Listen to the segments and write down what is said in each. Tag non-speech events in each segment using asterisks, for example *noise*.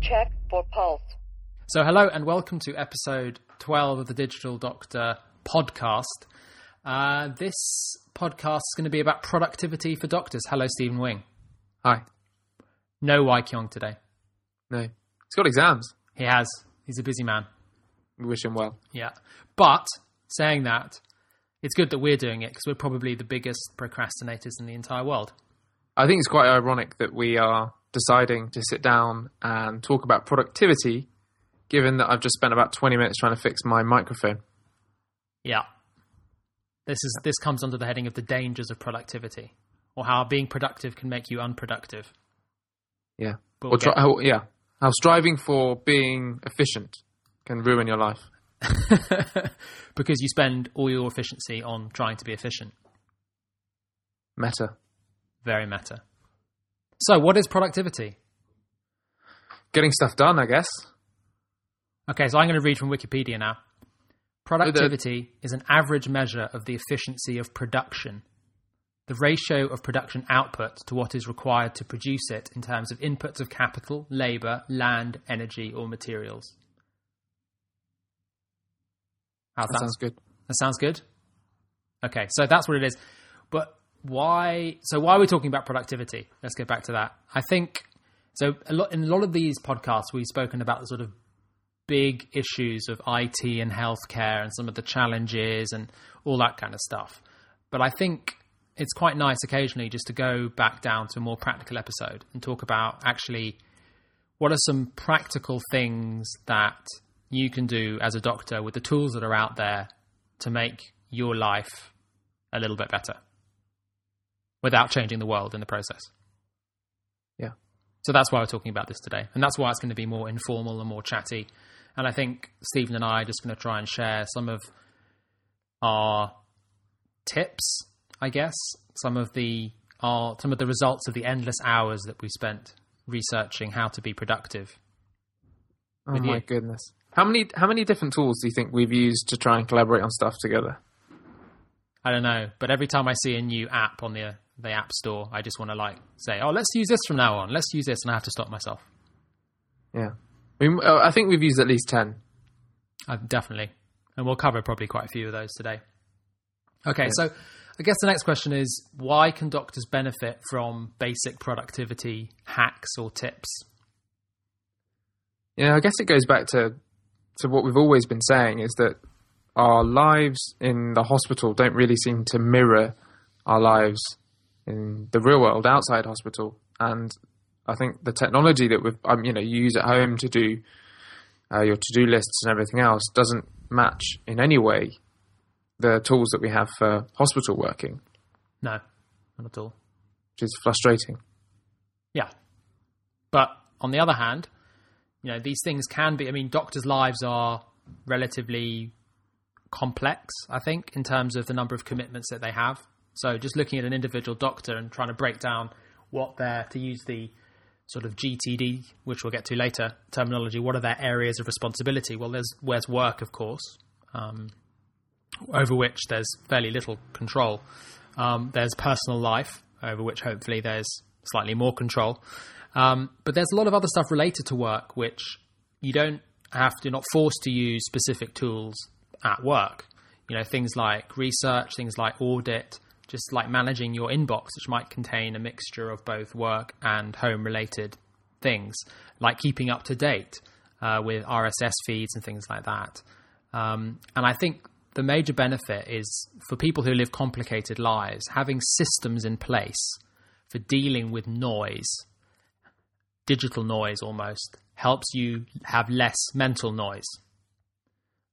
Check for pulse. So, hello and welcome to episode 12 of the Digital Doctor podcast. Uh, this podcast is going to be about productivity for doctors. Hello, Stevan Wing. Hi. No Wai Kyong today. No. He's got exams. He has. He's a busy man. We wish him well. Yeah. But saying that, it's good that we're doing it because we're probably the biggest procrastinators in the entire world. I think it's quite ironic that we are deciding to sit down and talk about productivity, given that I've just spent about 20 minutes trying to fix my microphone. Yeah. This is this comes under the heading of the dangers of productivity, or how being productive can make you unproductive. Yeah. We'll try, how, yeah. How striving for being efficient can ruin your life. *laughs* because you spend all your efficiency on trying to be efficient. Meta. Very meta. So, what is productivity? Getting stuff done, I guess. Okay, so I'm going to read from Wikipedia now. Productivity is an average measure of the efficiency of production, the ratio of production output to what is required to produce it in terms of inputs of capital, labor, land, energy, or materials. How's That that? sounds good. That sounds good. Okay, so that's what it is. But why? So why are we talking about productivity? Let's get back to that. I think so. A lot in a lot of these podcasts, we've spoken about the sort of big issues of IT and healthcare and some of the challenges and all that kind of stuff. But I think it's quite nice occasionally just to go back down to a more practical episode and talk about actually what are some practical things that you can do as a doctor with the tools that are out there to make your life a little bit better without changing the world in the process. Yeah. So that's why we're talking about this today. And that's why it's going to be more informal and more chatty. And I think Stevan and I are just going to try and share some of our tips, I guess, some of the our, some of the results of the endless hours that we spent researching how to be productive. Oh my you. goodness. How many how many different tools do you think we've used to try and collaborate on stuff together? I don't know, but every time I see a new app on the the app store, I just want to like say, "Oh, let's use this from now on. Let's use this," and I have to stop myself. Yeah. I, mean, uh, I think we've used at least 10. Uh, definitely, and we'll cover probably quite a few of those today. Okay, so I guess the next question is, why can doctors benefit from basic productivity hacks or tips? Yeah, I guess it goes back to to what we've always been saying is that our lives in the hospital don't really seem to mirror our lives in the real world outside hospital. And I think the technology that we've, um, you know, you use at home to do uh, your to do lists and everything else doesn't match in any way the tools that we have for hospital working, No, not at all. which is frustrating. Yeah. But on the other hand, you know, these things can be, I mean, doctors' lives are relatively complex, I think, in terms of the number of commitments that they have. So just looking at an individual doctor and trying to break down what their, to use the sort of GTD, which we'll get to later, terminology, what are their areas of responsibility? Well, there's, where's work, of course, um, over which there's fairly little control. Um, there's personal life, over which hopefully there's slightly more control. Um, but there's a lot of other stuff related to work which you don't have to, you're not forced to use specific tools at work. You know, things like research, things like audit, just like managing your inbox, which might contain a mixture of both work and home related things, like keeping up to date uh, with RSS feeds and things like that. Um, and I think the major benefit is for people who live complicated lives, having systems in place for dealing with noise, digital noise almost, helps you have less mental noise.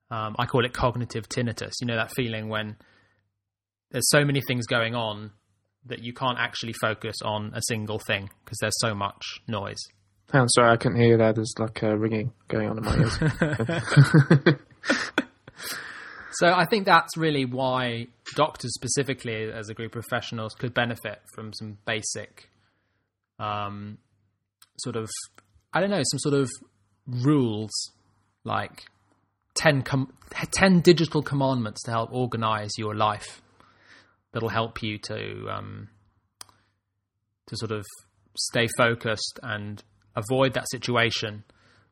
Um, I call it cognitive tinnitus. You know that feeling when there's so many things going on that you can't actually focus on a single thing because there's so much noise. I'm sorry, I couldn't hear that. There's like a ringing going on in my ears. *laughs* *laughs* So I think that's really why doctors specifically as a group of professionals could benefit from some basic um, sort of I don't know, some sort of rules like 10, com- 10 digital commandments to help organize your life that'll help you to um, to sort of stay focused and avoid that situation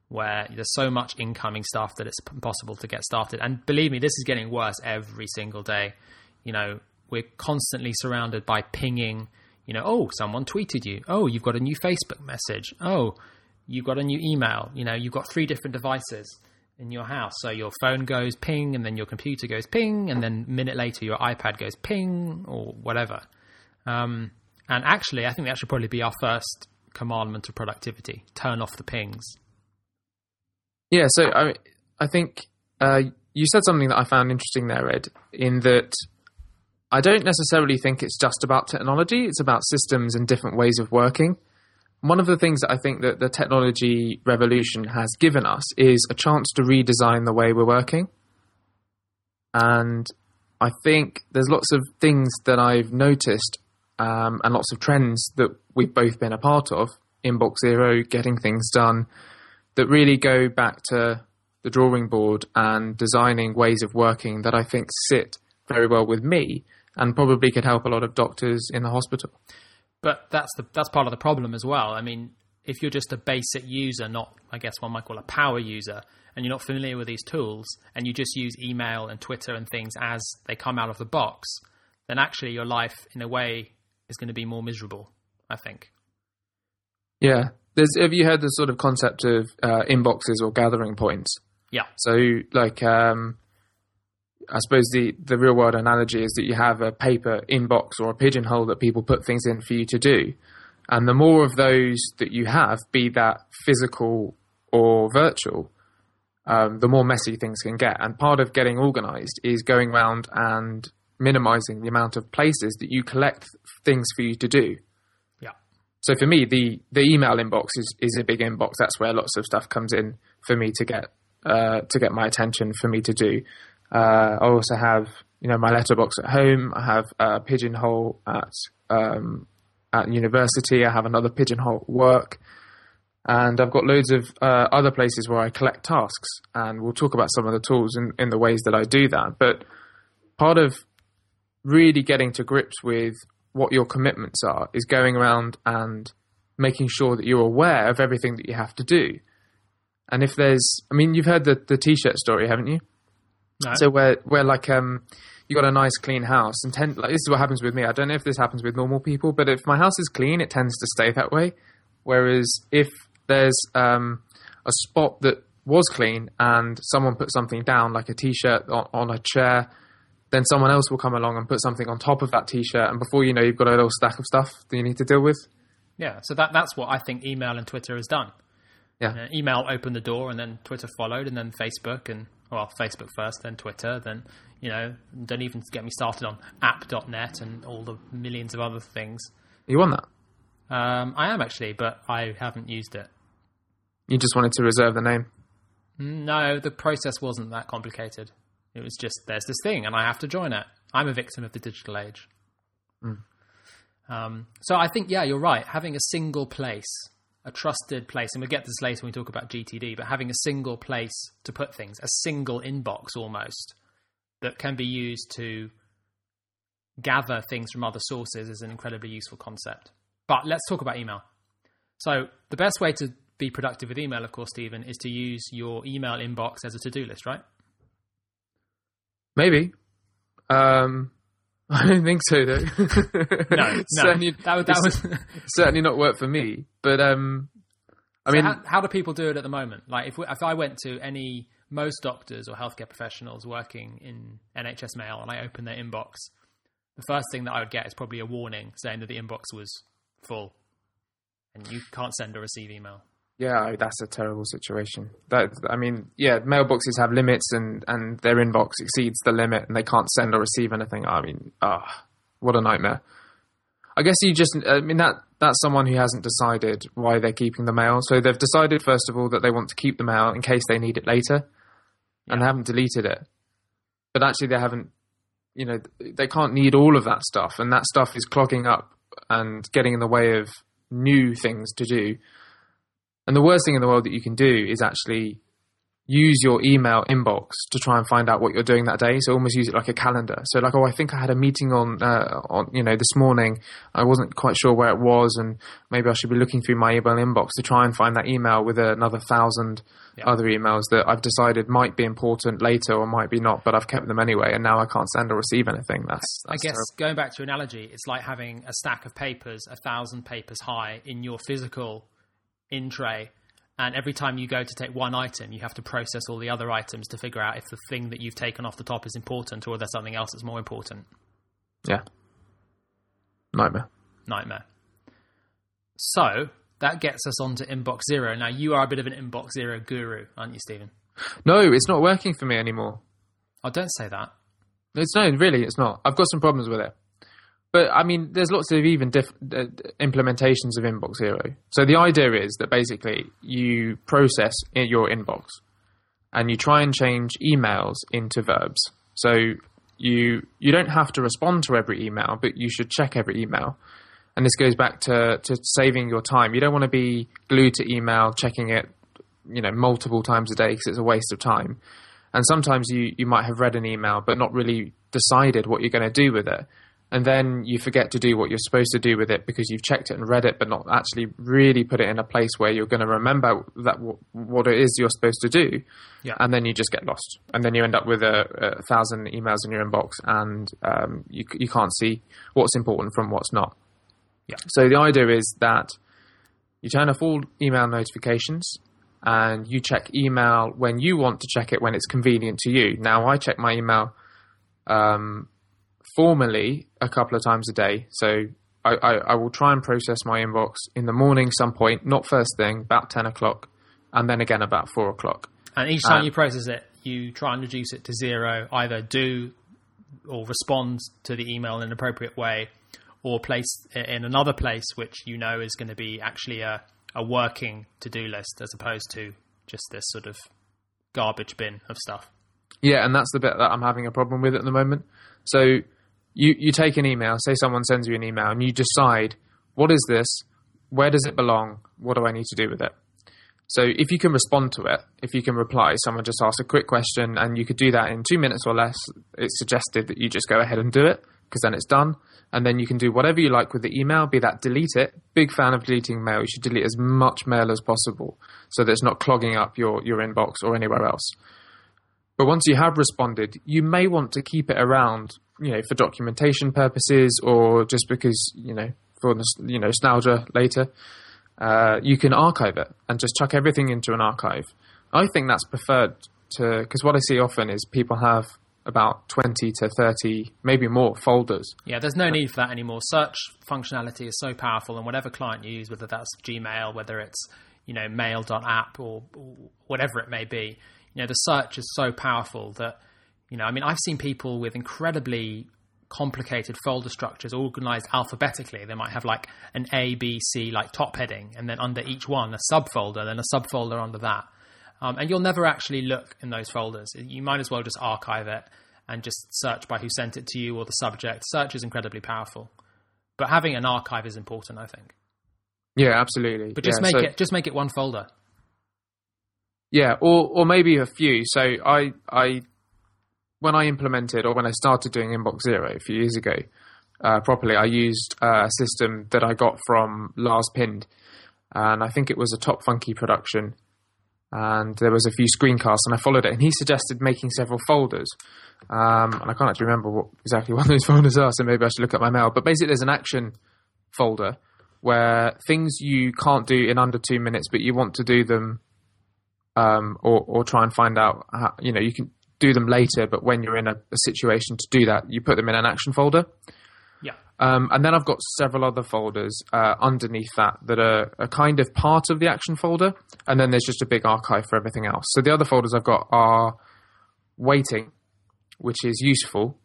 where there's so much incoming stuff that it's impossible to get started. And believe me, this is getting worse every single day. You know, we're constantly surrounded by pinging. You know, oh, someone tweeted you. Oh, you've got a new Facebook message. Oh, you've got a new email. You know, you've got three different devices in your house. So your phone goes ping, and then your computer goes ping, and then a minute later your iPad goes ping, or whatever. Um, and actually, I think that should probably be our first commandment of productivity: turn off the pings. Yeah, so I I think uh, you said something that I found interesting there, Ed, in that I don't necessarily think it's just about technology; it's about systems and different ways of working. One of the things that I think that the technology revolution has given us is a chance to redesign the way we're working. And I think there's lots of things that I've noticed um, and lots of trends that we've both been a part of inbox zero, getting things done, that really go back to the drawing board and designing ways of working that I think sit very well with me and probably could help a lot of doctors in the hospital. But that's the that's part of the problem as well. I mean, if you're just a basic user, not I guess one might call a power user, and you're not familiar with these tools, and you just use email and Twitter and things as they come out of the box, then actually your life, in a way, is going to be more miserable. I think. Yeah. There's, have you heard the sort of concept of uh, inboxes or gathering points? Yeah. So, like, um, I suppose the, the real world analogy is that you have a paper inbox or a pigeonhole that people put things in for you to do. And the more of those that you have, be that physical or virtual, um, the more messy things can get. And part of getting organized is going around and minimizing the amount of places that you collect things for you to do. Yeah. So for me, the, the email inbox is, is a big inbox. That's where lots of stuff comes in for me to get uh, to get my attention for me to do. Uh, I also have you know my letterbox at home. I have a pigeonhole at um, at university. I have another pigeonhole at work, and I've got loads of uh, other places where I collect tasks. And we'll talk about some of the tools in, in the ways that I do that. But part of really getting to grips with what your commitments are is going around and making sure that you're aware of everything that you have to do. And if there's, I mean, you've heard the, the t-shirt story, haven't you? No. So where where like um you got a nice clean house and tend like this is what happens with me. I don't know if this happens with normal people, but if my house is clean, it tends to stay that way. Whereas if there's um a spot that was clean and someone put something down like a t-shirt on, on a chair, then someone else will come along and put something on top of that t-shirt, and before you know, you've got a little stack of stuff that you need to deal with. Yeah, so that that's what I think email and Twitter has done. Yeah. Uh, email opened the door, and then Twitter followed, and then Facebook, and well, Facebook first, then Twitter, then you know, don't even get me started on app.net and all the millions of other things. You want that? Um, I am actually, but I haven't used it. You just wanted to reserve the name. No, the process wasn't that complicated. It was just there's this thing, and I have to join it. I'm a victim of the digital age. Um, so I think, yeah, you're right. Having a single place, a trusted place, and we'll get to this later when we talk about GTD, but having a single place to put things, a single inbox almost, that can be used to gather things from other sources is an incredibly useful concept. But let's talk about email. So the best way to be productive with email, of course, Stevan, is to use your email inbox as a to-do list, right? Maybe. Um, I don't think so, though. No, no. *laughs* certainly, that, that was. *laughs* certainly not work for me. But um, I So mean, how, how do people do it at the moment? Like, if we, if I went to any most doctors or healthcare professionals working in NHS Mail and I opened their inbox, the first thing that I would get is probably a warning saying that the inbox was full, and you can't send or receive email. Yeah, that's a terrible situation. That I mean, yeah, mailboxes have limits, and and their inbox exceeds the limit, and they can't send or receive anything. I mean, ah, what a nightmare. I guess you just, I mean, that that's someone who hasn't decided why they're keeping the mail. So they've decided first of all that they want to keep the mail in case they need it later, and they haven't deleted it. But actually, they haven't. You know, they can't need all of that stuff, and that stuff is clogging up and getting in the way of new things to do. And the worst thing in the world that you can do is actually use your email inbox to try and find out what you're doing that day. So almost use it like a calendar. So like, oh, I think I had a meeting on, uh, on, you know, this morning. I wasn't quite sure where it was and maybe I should be looking through my email inbox to try and find that email with another thousand Yeah. other emails that I've decided might be important later or might be not, but I've kept them anyway. And now I can't send or receive anything. That's, I guess terrible. going back to your analogy, it's like having a stack of papers, a thousand papers high in your physical in tray. And every time you go to take one item, you have to process all the other items to figure out if the thing that you've taken off the top is important or there's something else that's more important. Yeah. Nightmare. Nightmare. So that gets us on to Inbox Zero. Now, you are a bit of an Inbox Zero guru, aren't you, Stevan? No, it's not working for me anymore. Oh, don't say that. It's no, really, it's not. I've got some problems with it. But I mean, there's lots of even diff- uh, implementations of Inbox Zero. So the idea is that basically you process in your inbox and you try and change emails into verbs. So you you don't have to respond to every email, but you should check every email. And this goes back to, to saving your time. You don't want to be glued to email, checking it, you know, multiple times a day because it's a waste of time. And sometimes you, you might have read an email but not really decided what you're going to do with it. And then you forget to do what you're supposed to do with it because you've checked it and read it, but not actually really put it in a place where you're going to remember that w- what it is you're supposed to do. Yeah. And then you just get lost. And then you end up with a, a thousand emails in your inbox and um, you, you can't see what's important from what's not. Yeah. So the idea is that you turn off all email notifications and you check email when you want to check it when it's convenient to you. Now, I check my email um, formally a couple of times a day. So I, I, I will try and process my inbox in the morning, some point, not first thing, about 10 o'clock, and then again about 4 o'clock. And each time Um, you process it, you try and reduce it to zero, either do or respond to the email in an appropriate way, or place it in another place which you know is going to be actually a, a working to do list as opposed to just this sort of garbage bin of stuff. Yeah, and that's the bit that I'm having a problem with at the moment. So you you take an email, say someone sends you an email, and you decide what is this, where does it belong, what do I need to do with it. So if you can respond to it, if you can reply, someone just asks a quick question, and you could do that in two minutes or less. It's suggested that you just go ahead and do it because then it's done, and then you can do whatever you like with the email. Be that delete it. Big fan of deleting mail. You should delete as much mail as possible so that it's not clogging up your your inbox or anywhere else. But once you have responded, you may want to keep it around, you know, for documentation purposes or just because, you know, for you know nostalgia later. Uh, you can archive it and just chuck everything into an archive. I think that's preferred to because what I see often is people have about twenty to thirty, maybe more folders. Yeah, there's no need for that anymore. Search functionality is so powerful, and whatever client you use, whether that's Gmail, whether it's you know mail.app or, or whatever it may be, you know the search is so powerful that you know I mean I've seen people with incredibly complicated folder structures organized alphabetically. They might have like an A, B, C like top heading, and then under each one a subfolder, then a subfolder under that. Um, and you'll never actually look in those folders. You might as well just archive it and just search by who sent it to you or the subject. Search is incredibly powerful, but having an archive is important, I think. Yeah, absolutely. But just Yeah, make so- it just make it one folder. Yeah, or or maybe a few. So I I when I implemented or when I started doing Inbox Zero a few years ago uh, properly, I used uh, a system that I got from Lars Pind, and I think it was a Top Funky production. And there was a few screencasts, and I followed it. And he suggested making several folders, um, and I can't actually remember what, exactly *laughs* what those folders are. So maybe I should look at my mail. But basically, there's an action folder where things you can't do in under two minutes, but you want to do them um, or or try and find out. How, you know, you can do them later, but when you're in a, a situation to do that, you put them in an action folder. Yeah. Um, and then I've got several other folders uh, underneath that that are, are kind of part of the action folder, and then there's just a big archive for everything else. So the other folders I've got are waiting, which is useful.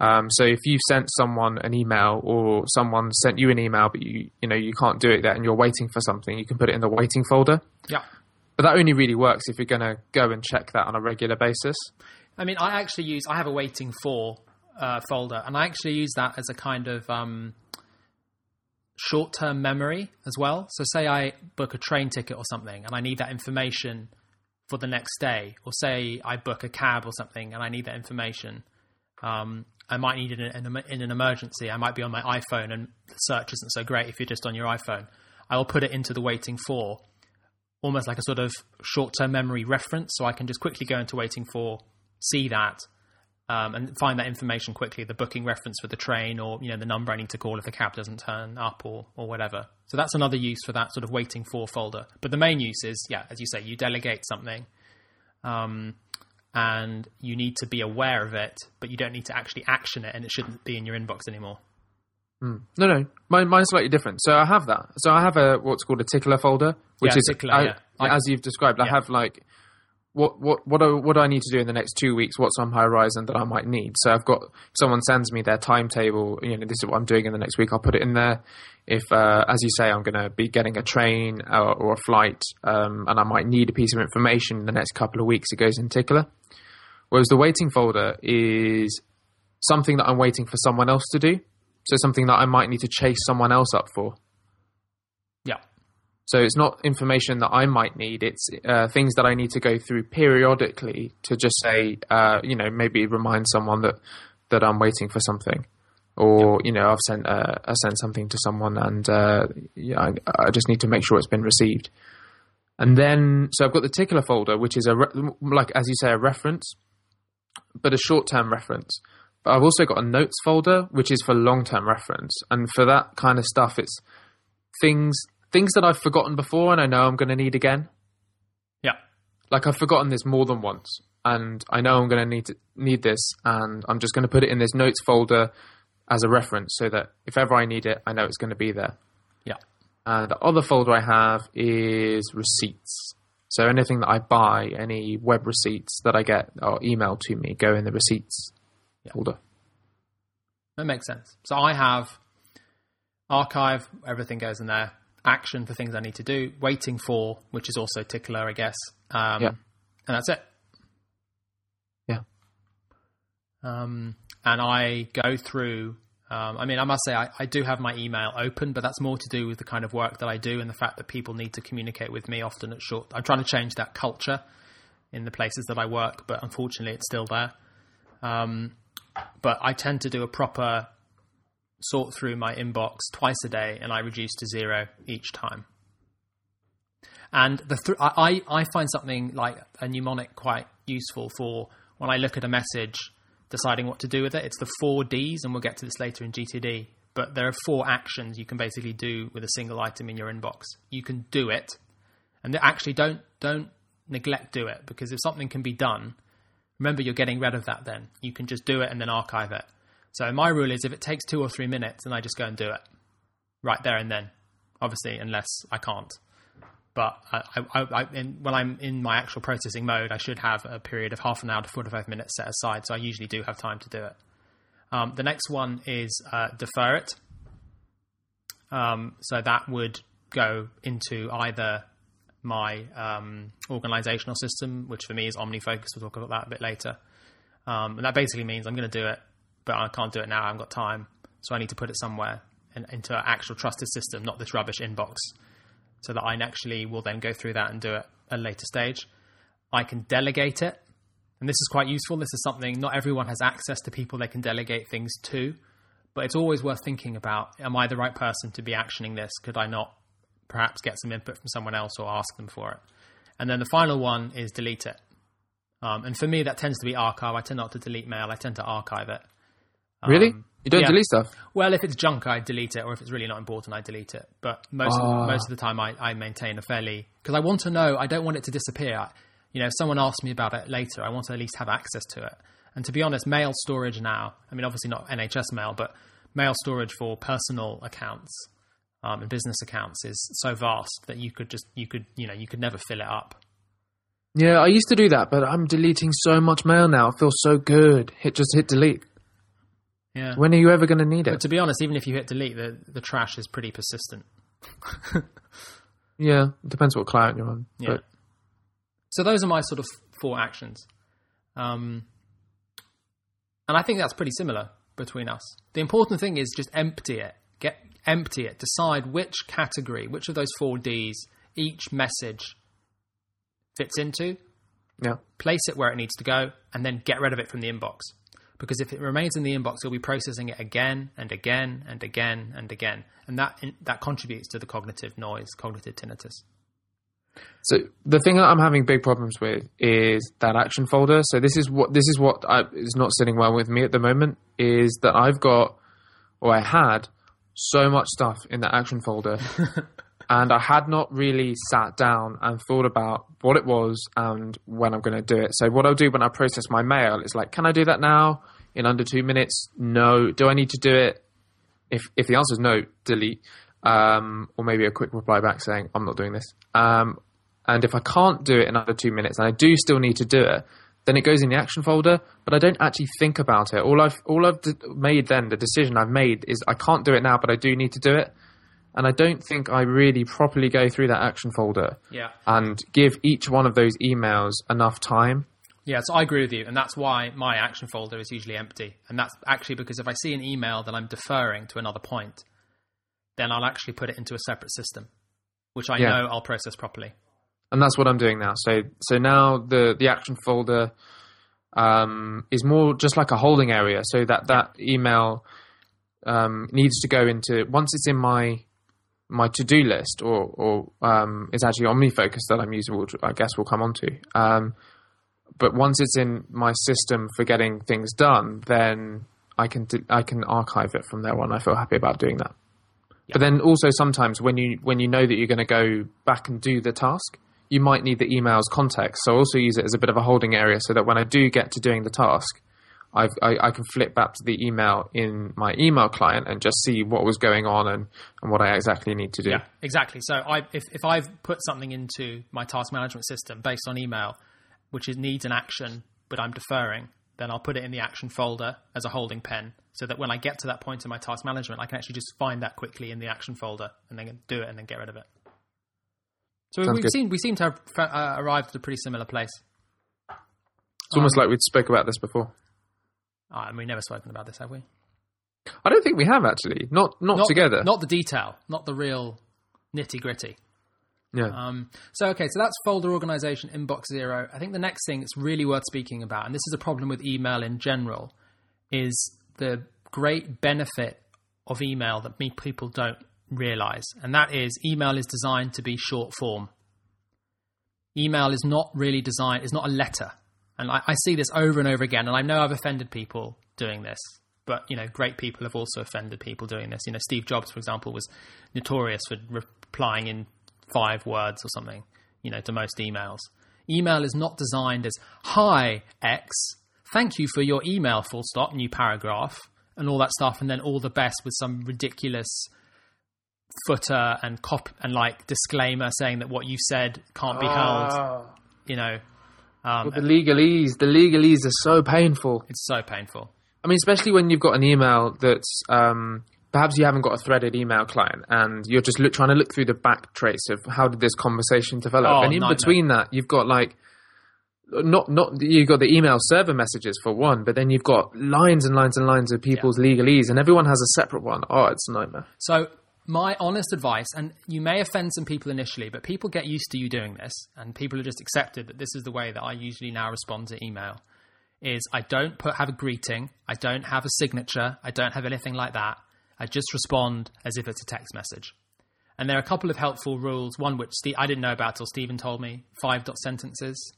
Um, so if you've sent someone an email or someone sent you an email, but you you know you can't do it yet, and you're waiting for something, you can put it in the waiting folder. Yeah. But that only really works if you're going to go and check that on a regular basis. I mean, I actually use I have a waiting for uh, folder, and I actually use that as a kind of um, short term memory as well. So, say I book a train ticket or something, and I need that information for the next day, or say I book a cab or something and I need that information, um, I might need it in, in, in, an emergency. I might be on my iPhone and the search isn't so great if you're just on your iPhone. I will put it into the waiting for, almost like a sort of short term memory reference. So I can just quickly go into waiting for, see that, um, and find that information quickly, the booking reference for the train or, you know, the number I need to call if the cab doesn't turn up or, or whatever. So that's another use for that sort of waiting for folder. But the main use is, yeah, as you say, you delegate something. Um, and you need to be aware of it, but you don't need to actually action it, and it shouldn't be in your inbox anymore. Mm. No, no, mine, mine's slightly different. So I have that. So I have a what's called a tickler folder, which Yeah, is tickler, I- yeah. As you've described. I have like what what what do, what do I need to do in the next two weeks? What's on my horizon that I might need? So I've got someone sends me their timetable. You know, this is what I'm doing in the next week. I'll put it in there. If, uh, as you say, I'm going to be getting a train or, or a flight, um, and I might need a piece of information in the next couple of weeks, it goes in tickler. Whereas the waiting folder is something that I'm waiting for someone else to do. So something that I might need to chase someone else up for. Yeah. So it's not information that I might need. It's uh, things that I need to go through periodically to just say, uh, you know, maybe remind someone that that I'm waiting for something, or you know, I've sent uh, I sent something to someone and uh, yeah, I, I just need to make sure it's been received. And then, so I've got the tickler folder, which is a re- like as you say a reference, but a short term reference. But I've also got a notes folder, which is for long term reference, and for that kind of stuff, it's things things that I've forgotten before and I know I'm going to need again. Yeah. Like I've forgotten this more than once, and I know I'm going to need to, need this, and I'm just going to put it in this notes folder as a reference, so that if ever I need it, I know it's going to be there. Yeah. And the other folder I have is receipts. So anything that I buy, any web receipts that I get or emailed to me, go in the receipts folder. That makes sense. So I have archive, everything goes in there. Action for things I need to do. Waiting for, which is also tickler, I guess. Um, Yeah. And that's it. Yeah. Um, and I go through. Um, I mean, I must say, I, I do have my email open, but that's more to do with the kind of work that I do and the fact that people need to communicate with me often at short. I'm trying to change that culture in the places that I work, but unfortunately, it's still there. Um, but I tend to do a proper sort through my inbox twice a day, and I reduce to zero each time. And the th- I I find something like a mnemonic quite useful for when I look at a message, deciding what to do with it. It's the four Ds, and we'll get to this later in GTD. But there are four actions you can basically do with a single item in your inbox. You can do it, and actually don't don't neglect do it because if something can be done, remember you're getting rid of that. Then you can just do it and then archive it. So my rule is if it takes two or three minutes, then I just go and do it right there and then. Obviously, unless I can't. But I, I, I, in, when I'm in my actual processing mode, I should have a period of half an hour to 45 minutes set aside. So I usually do have time to do it. Um, the next one is uh, defer it. Um, so that would go into either my um, organizational system, which for me is OmniFocus. We'll talk about that a bit later. Um, and that basically means I'm going to do it, but I can't do it now. I haven't got time. So I need to put it somewhere in, into an actual trusted system, not this rubbish inbox, so that I actually will then go through that and do it at a later stage. I can delegate it. And this is quite useful. This is something not everyone has access to people they can delegate things to, but it's always worth thinking about am I the right person to be actioning this? Could I not perhaps get some input from someone else or ask them for it? And then the final one is delete it. Um, and for me, that tends to be archive. I tend not to delete mail, I tend to archive it. Really? Um, you don't yeah. delete stuff? Well, if it's junk, I delete it, or if it's really not important, I delete it. But most Ah. of, most of the time, I, I maintain a fairly because I want to know. I don't want it to disappear. You know, if someone asks me about it later, I want to at least have access to it. And to be honest, mail storage now. I mean, obviously not NHS mail, but mail storage for personal accounts um, and business accounts is so vast that you could just you could you know you could never fill it up. Yeah, I used to do that, but I'm deleting so much mail now. It feels so good. Hit just hit delete. Yeah. When are you ever going to need it? But to be honest, even if you hit delete, the the trash is pretty persistent. *laughs* Yeah, it depends what client you're on. Yeah. But So those are my sort of four actions. Um, and I think that's pretty similar between us. The important thing is just empty it. Get empty it. Decide which category, which of those four Ds each message fits into, Yeah. place it where it needs to go, and then get rid of it from the inbox. Because if it remains in the inbox, you'll be processing it again and again and again and again, and that that contributes to the cognitive noise, cognitive tinnitus. So the thing that I'm having big problems with is that action folder. So this is what this is what I, is not sitting well with me at the moment is that I've got or I had so much stuff in that action folder, *laughs* and I had not really sat down and thought about what it was and when I'm going to do it. So what I'll do when I process my mail is like, can I do that now in under two minutes? No. Do I need to do it? If if the answer is no, delete. Um, or maybe a quick reply back saying I'm not doing this. Um, and if I can't do it in under two minutes, and I do still need to do it, then it goes in the action folder. But I don't actually think about it. All I've all I've d- made then, the decision I've made is I can't do it now, but I do need to do it. And I don't think I really properly go through that action folder Yeah. and give each one of those emails enough time. Yeah, so I agree with you, and that's why my action folder is usually empty. And that's actually because if I see an email that I'm deferring to another point, then I'll actually put it into a separate system, which I Yeah. know I'll process properly. And that's what I'm doing now. So so now the the action folder um, is more just like a holding area, so that that email um, needs to go into once it's in my my to do list or or um, it's actually OmniFocus that I'm using, which I guess we'll come on to. Um, but once it's in my system for getting things done, then I can I can archive it from there on. I feel happy about doing that. But then also sometimes when you when you know that you're going to go back and do the task, you might need the email's context. So I also use it as a bit of a holding area so that when I do get to doing the task, I, I can flip back to the email in my email client and just see what was going on and, and what I exactly need to do. Yeah, exactly. So I, if, if I've put something into my task management system based on email, which is, needs an action, but I'm deferring, then I'll put it in the action folder as a holding pen so that when I get to that point in my task management, I can actually just find that quickly in the action folder and then do it and then get rid of it. So Sounds we've good. seen, we seem to have uh, arrived at a pretty similar place. It's almost like we'd spoke about this before. Uh, and we've never spoken about this, have we? I don't think we have actually. Not not, Not together. The, not the detail, not the real nitty gritty. yeah. Um, so okay, so that's folder organization, inbox zero. I think the next thing that's really worth speaking about, and this is a problem with email in general, is the great benefit of email that people don't realize, and that is email is designed to be short form. Email is not really designed; is not a letter, and I, I see this over and over again. And I know I've offended people doing this, but you know, great people have also offended people doing this. You know, Steve Jobs, for example, was notorious for replying in five words or something, you know, to most emails. Email is not designed as "Hi X, thank you for your email." Full stop, new paragraph, and all that stuff, and then all the best with some ridiculous footer and cop and like disclaimer saying that what you said can't be held. You know, um, the legalese, the legalese are so painful. it's so painful. I mean, especially when you've got an email that's um, perhaps you haven't got a threaded email client, and you're just look, trying to look through the back trace of how did this conversation develop, Oh, and in nightmare. between that, you've got like not not you've got the email server messages for one, but then you've got lines and lines and lines of people's legalese, and everyone has a separate one. Oh, it's a nightmare. So, my honest advice, and you may offend some people initially, but people get used to you doing this, and people have just accepted that this is the way that I usually now respond to email. Is I don't put have a greeting, I don't have a signature, I don't have anything like that. I just respond as if it's a text message. And there are a couple of helpful rules. One which Steve, I didn't know about till Stevan told me. Five dot sentences.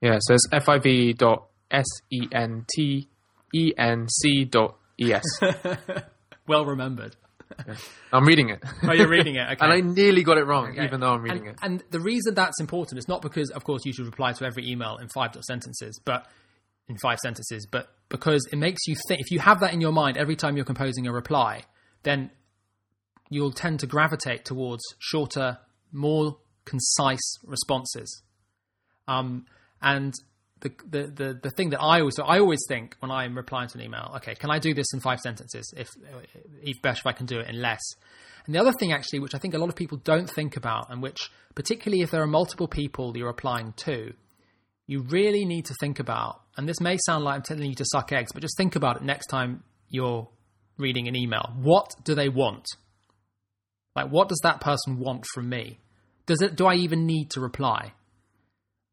Yeah, so it's fiv dot s e n t e n c dot e s. *laughs* Well remembered. *laughs* I'm reading it, Oh, you're reading it. *laughs* Okay. and I nearly got it wrong, Okay. even though I'm reading and, it. And the reason that's important is not because, of course, you should reply to every email in five sentences, but in five sentences, but because it makes you think. If you have that in your mind every time you're composing a reply, then you'll tend to gravitate towards shorter, more concise responses. Um, and the, the the thing that I always I always think when I'm replying to an email, okay, can I do this in five sentences? If uh, if best if I can do it in less. And the other thing actually, which I think a lot of people don't think about, and which particularly if there are multiple people you're applying to, you really need to think about. And this may sound like I'm telling you to suck eggs, but just think about it next time you're reading an email. What do they want? Like, what does that person want from me? Does it? Do I even need to reply?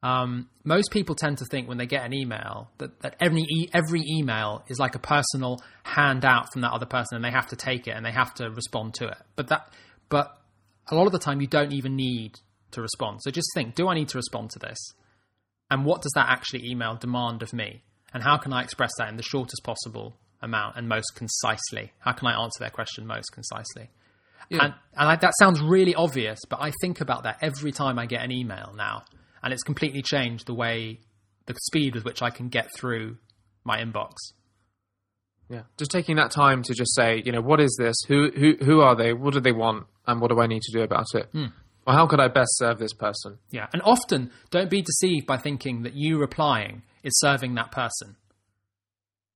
Um, most people tend to think when they get an email that, that every e- every email is like a personal handout from that other person, and they have to take it and they have to respond to it. But that, but a lot of the time, you don't even need to respond. So just think: Do I need to respond to this? And what does that actually email demand of me? And how can I express that in the shortest possible amount and most concisely? How can I answer their question most concisely? Yeah. And, and I, that sounds really obvious, but I think about that every time I get an email now, and it's completely changed the way, the speed with which I can get through my inbox. Yeah, just taking that time to just say, you know, what is this? Who who who are they? What do they want? And what do I need to do about it? Hmm. Or how could I best serve this person? Yeah, and often don't be deceived by thinking that you replying is serving that person.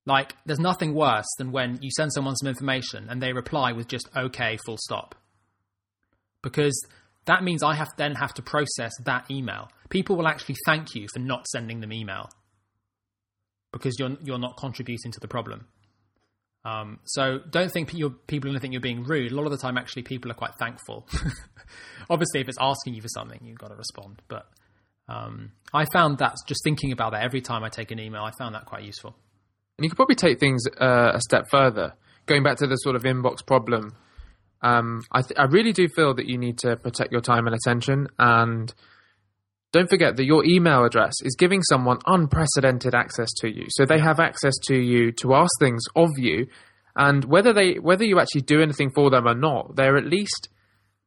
Like, there's nothing worse than when you send someone some information and they reply with just okay, full stop. Because that means I have then have to process that email. People will actually thank you for not sending them email because you're you're not contributing to the problem. Um, so don't think you're, people are going think you're being rude. A lot of the time, actually, people are quite thankful. *laughs* Obviously, if it's asking you for something, you've got to respond. But um, I found that just thinking about that every time I take an email, I found that quite useful. And you could probably take things uh, a step further. Going back to the sort of inbox problem, um, I, th- I really do feel that you need to protect your time and attention. And don't forget that your email address is giving someone unprecedented access to you. So they have access to you to ask things of you, and whether they whether you actually do anything for them or not, they're at least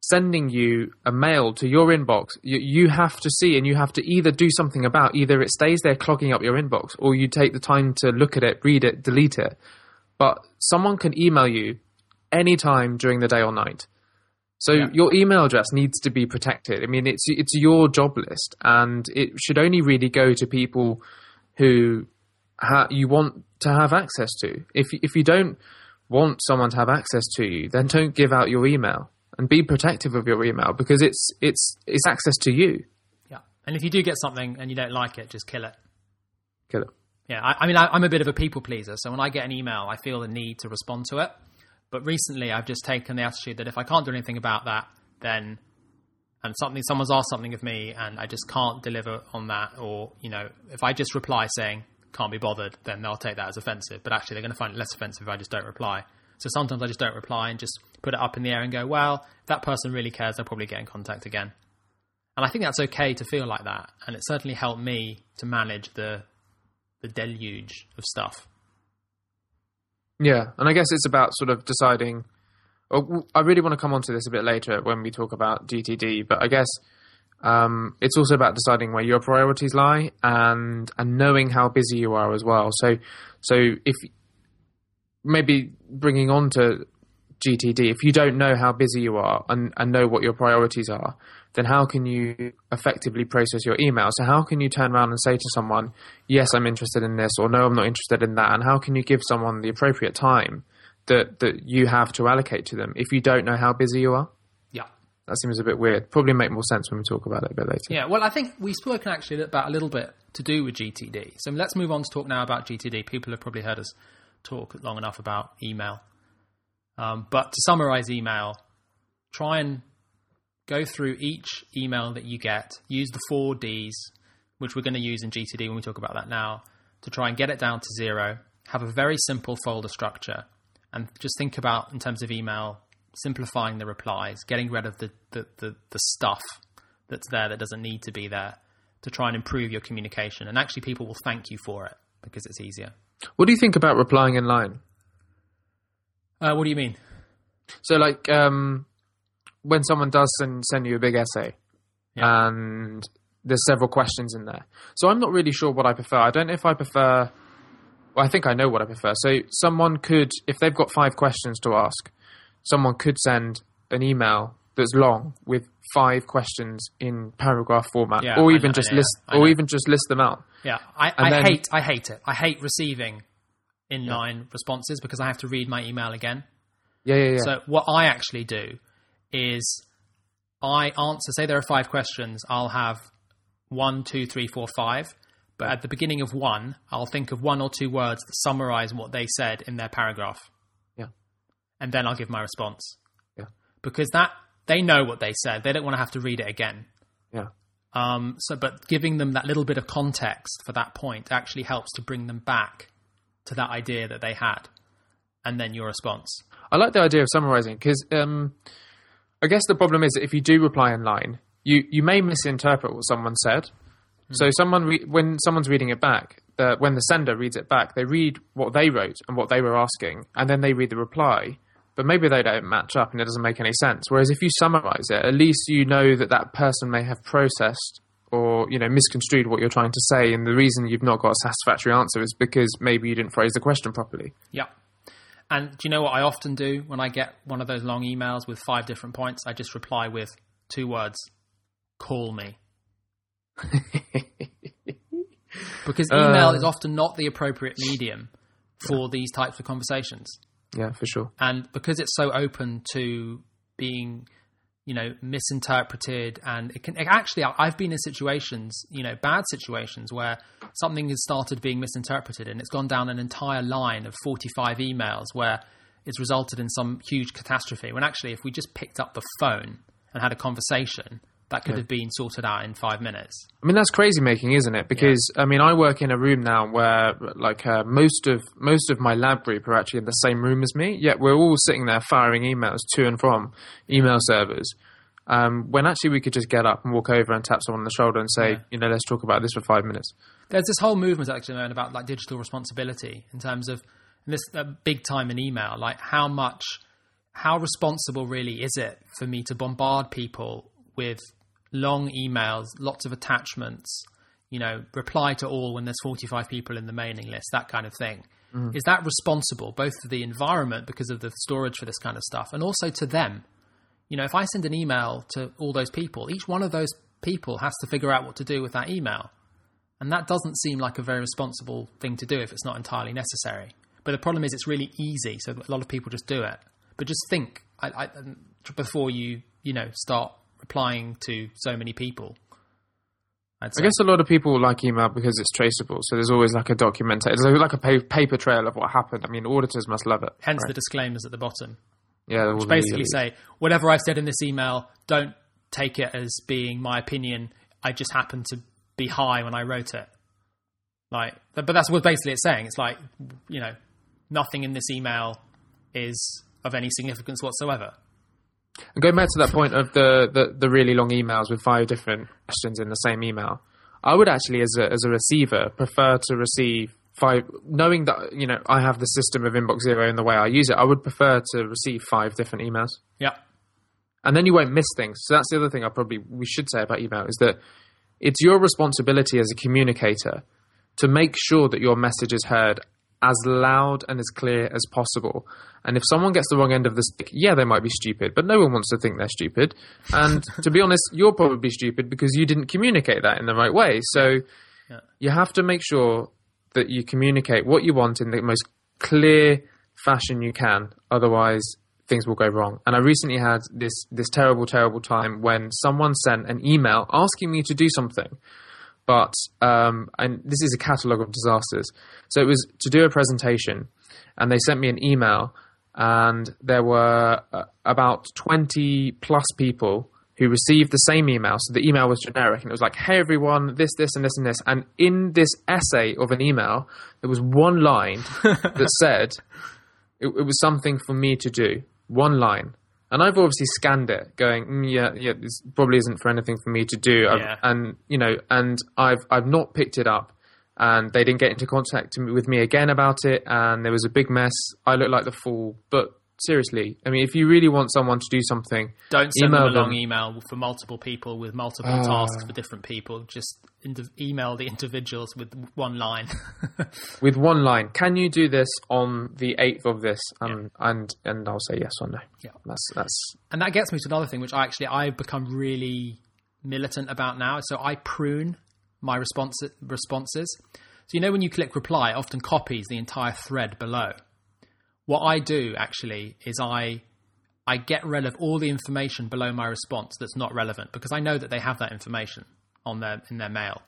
sending you a mail to your inbox. You, you have to see, and you have to either do something about. Either it stays there clogging up your inbox, or you take the time to look at it, read it, delete it. But someone can email you anytime during the day or night. So Yeah. your email address needs to be protected. I mean, it's it's your job list, and it should only really go to people who ha- you want to have access to. If you- if you don't want someone to have access to you, then don't give out your email and be protective of your email because it's it's it's access to you. Yeah. And if you do get something and you don't like it, just kill it. Kill it. Yeah, I, I mean, I, I'm a bit of a people pleaser, so when I get an email, I feel the need to respond to it. But recently, I've just taken the attitude that if I can't do anything about that, then and something someone's asked something of me, and I just can't deliver on that, or you know, if I just reply saying can't be bothered, then they'll take that as offensive. But actually, they're going to find it less offensive if I just don't reply. So sometimes I just don't reply and just put it up in the air and go, well, if that person really cares, they'll probably get in contact again. And I think that's okay to feel like that, and it certainly helped me to manage the the deluge of stuff. Yeah, and I guess it's about sort of deciding. oh, I really want to come onto this a bit later when we talk about GTD, but I guess um, it's also about deciding where your priorities lie and and knowing how busy you are as well. So, so if maybe bringing on to GTD, if you don't know how busy you are and, and know what your priorities are, then how can you effectively process your email? So how can you turn around and say to someone, yes, I'm interested in this, or no, I'm not interested in that? And how can you give someone the appropriate time that, that you have to allocate to them if you don't know how busy you are? Yeah. That seems a bit weird. Probably make more sense when we talk about it a bit later. Yeah, well, I think we've spoken actually about a little bit to do with GTD. So let's move on to talk now about GTD. People have probably heard us talk long enough about email. Um, but to summarize email, try and go through each email that you get, use the four Ds, which we're going to use in GTD when we talk about that now, to try and get it down to zero. Have a very simple folder structure, and just think about, in terms of email, simplifying the replies, getting rid of the, the, the, the stuff that's there that doesn't need to be there to try and improve your communication. And actually, people will thank you for it because it's easier. What do you think about replying in line? Uh, what do you mean? So, like, um, when someone does send, send you a big essay Yeah. and there's several questions in there. So, I'm not really sure what I prefer. I don't know if I prefer. Well, I think I know what I prefer. So, someone could, if they've got five questions to ask, someone could send an email that's long with five questions in paragraph format, Yeah, or even know, just yeah, list, or even just list them out. Yeah, I, I then- hate I hate it. I hate receiving inline responses because I have to read my email again. Yeah, yeah, yeah. So what I actually do is I answer. Say there are five questions. I'll have one, two, three, four, five. But at the beginning of one, I'll think of one or two words that summarize what they said in their paragraph, yeah, and then I'll give my response yeah, because that they know what they said. They don't want to have to read it again. yeah. Um, so, but giving them that little bit of context for that point actually helps to bring them back to that idea that they had, and then your response. I like the idea of summarizing because um, I guess the problem is that if you do reply in line, you, you may misinterpret what someone said. Hmm. So someone re- when someone's reading it back, the, when the sender reads it back, they read what they wrote and what they were asking, and then they read the reply. But maybe they don't match up, and it doesn't make any sense. Whereas if you summarize it, at least you know that that person may have processed or you know misconstrued what you're trying to say, and the reason you've not got a satisfactory answer is because maybe you didn't phrase the question properly. Yeah. And do you know what I often do when I get one of those long emails with five different points? I just reply with two words call me. *laughs* because email Uh. is often not the appropriate medium for these types of conversations. Yeah, for sure. And because it's so open to being, you know, misinterpreted, and it can it actually, I've been in situations, you know, bad situations where something has started being misinterpreted, and it's gone down an entire line of forty-five emails where it's resulted in some huge catastrophe. When actually, if we just picked up the phone and had a conversation, that could have been sorted out in five minutes. I mean that's crazy making, isn't it? Because I mean I work in a room now where like uh, most of most of my lab group are actually in the same room as me. Yet we're all sitting there firing emails to and from email servers. Um, when actually we could just get up and walk over and tap someone on the shoulder and say, Yeah. you know, let's talk about this for five minutes. there's this whole movement actually known about like digital responsibility in terms of this uh, big time in email like how much how responsible really is it for me to bombard people with long emails lots of attachments you know reply to all when there's 45 people in the mailing list that kind of thing mm. is that responsible both to the environment because of the storage for this kind of stuff and also to them you know if i send an email to all those people each one of those people has to figure out what to do with that email and that doesn't seem like a very responsible thing to do if it's not entirely necessary. But the problem is, it's really easy, so a lot of people just do it. But just think I, I, before you, you know, start replying to so many people. I guess a lot of people like email because it's traceable. So there's always like a document. There's like a paper trail of what happened. I mean, auditors must love it. Hence the disclaimers at the bottom, yeah, which basically say whatever I've said in this email, don't take it as being my opinion. I just happened to be high when I wrote it. Like, but but that's what basically it's saying. It's like, you know, nothing in this email is of any significance whatsoever. And going back to that point of the, the, the really long emails with five different questions in the same email, I would actually, as a, as a receiver, prefer to receive five, knowing that, you know, I have the system of Inbox Zero in the way I use it, I would prefer to receive five different emails. Yeah. And then you won't miss things. So that's the other thing I probably, we should say about email is that it's your responsibility as a communicator to make sure that your message is heard as loud and as clear as possible. And if someone gets the wrong end of the stick, yeah, they might be stupid, but no one wants to think they're stupid. And to be honest, you're probably stupid because you didn't communicate that in the right way. So Yeah. you have to make sure that you communicate what you want in the most clear fashion you can. Otherwise, things will go wrong. And I recently had this this terrible, terrible time when someone sent an email asking me to do something but um, and this is a catalogue of disasters. So it was to do a presentation, and they sent me an email, and there were uh, about twenty plus people who received the same email. So the email was generic, and it was like, "Hey everyone, this, this, and this, and this." And in this essay of an email, there was one line *laughs* that said it, it was something for me to do. One line. And I've obviously scanned it, going, mm, yeah, yeah, this probably isn't for anything for me to do. Yeah. And you know, and I've I've not picked it up, and they didn't get into contact with me again about it, and there was a big mess. I look like the fool. But seriously, I mean, if you really want someone to do something, Don't send them a long them. email for multiple people with multiple Ah. tasks for different people. Just email the individuals with one line. *laughs* with one line, can you do this on the eighth of this? Um, and and I'll say yes or no. Yeah. that's that's and that gets me to another thing, which I actually I've become really militant about now. So I prune my response responses. So you know when you click reply, it often copies the entire thread below. What I do actually is I I get rid of all the information below my response that's not relevant because I know that they have that information on their in their mail.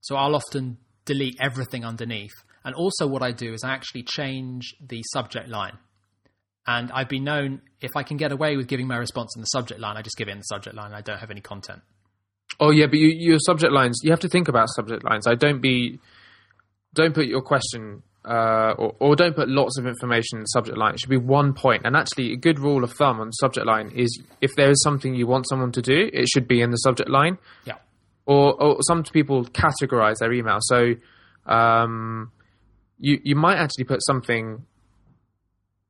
So I'll often delete everything underneath. And also what I do is I actually change the subject line. And I've been known if I can get away with giving my response in the subject line, I just give it in the subject line. I don't have any content. Oh yeah, but you, your subject lines. You have to think about subject lines. I don't be, don't put your question, uh, or, or don't put lots of information in the subject line. It should be one point. And actually, a good rule of thumb on subject line is if there is something you want someone to do, it should be in the subject line. Yeah. Or, or some people categorize their email. So, um, you you might actually put something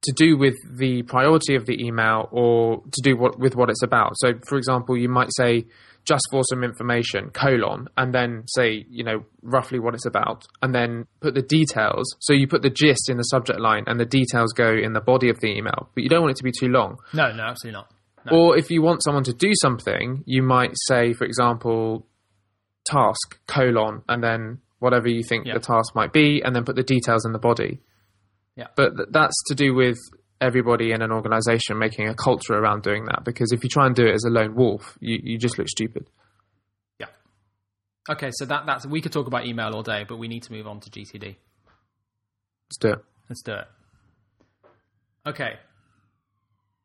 to do with the priority of the email or to do what, with what it's about. So, for example, you might say just for some information colon and then say you know roughly what it's about and then put the details so you put the gist in the subject line and the details go in the body of the email but you don't want it to be too long No, no, absolutely not. No. or if you want someone to do something you might say for example task colon and then whatever you think Yeah. the task might be and then put the details in the body Yeah. but th- that's to do with everybody in an organization making a culture around doing that because if you try and do it as a lone wolf you, you just look stupid Yeah. Okay, so that that's we could talk about email all day, but we need to move on to GTD. let's do it Let's do it. Okay.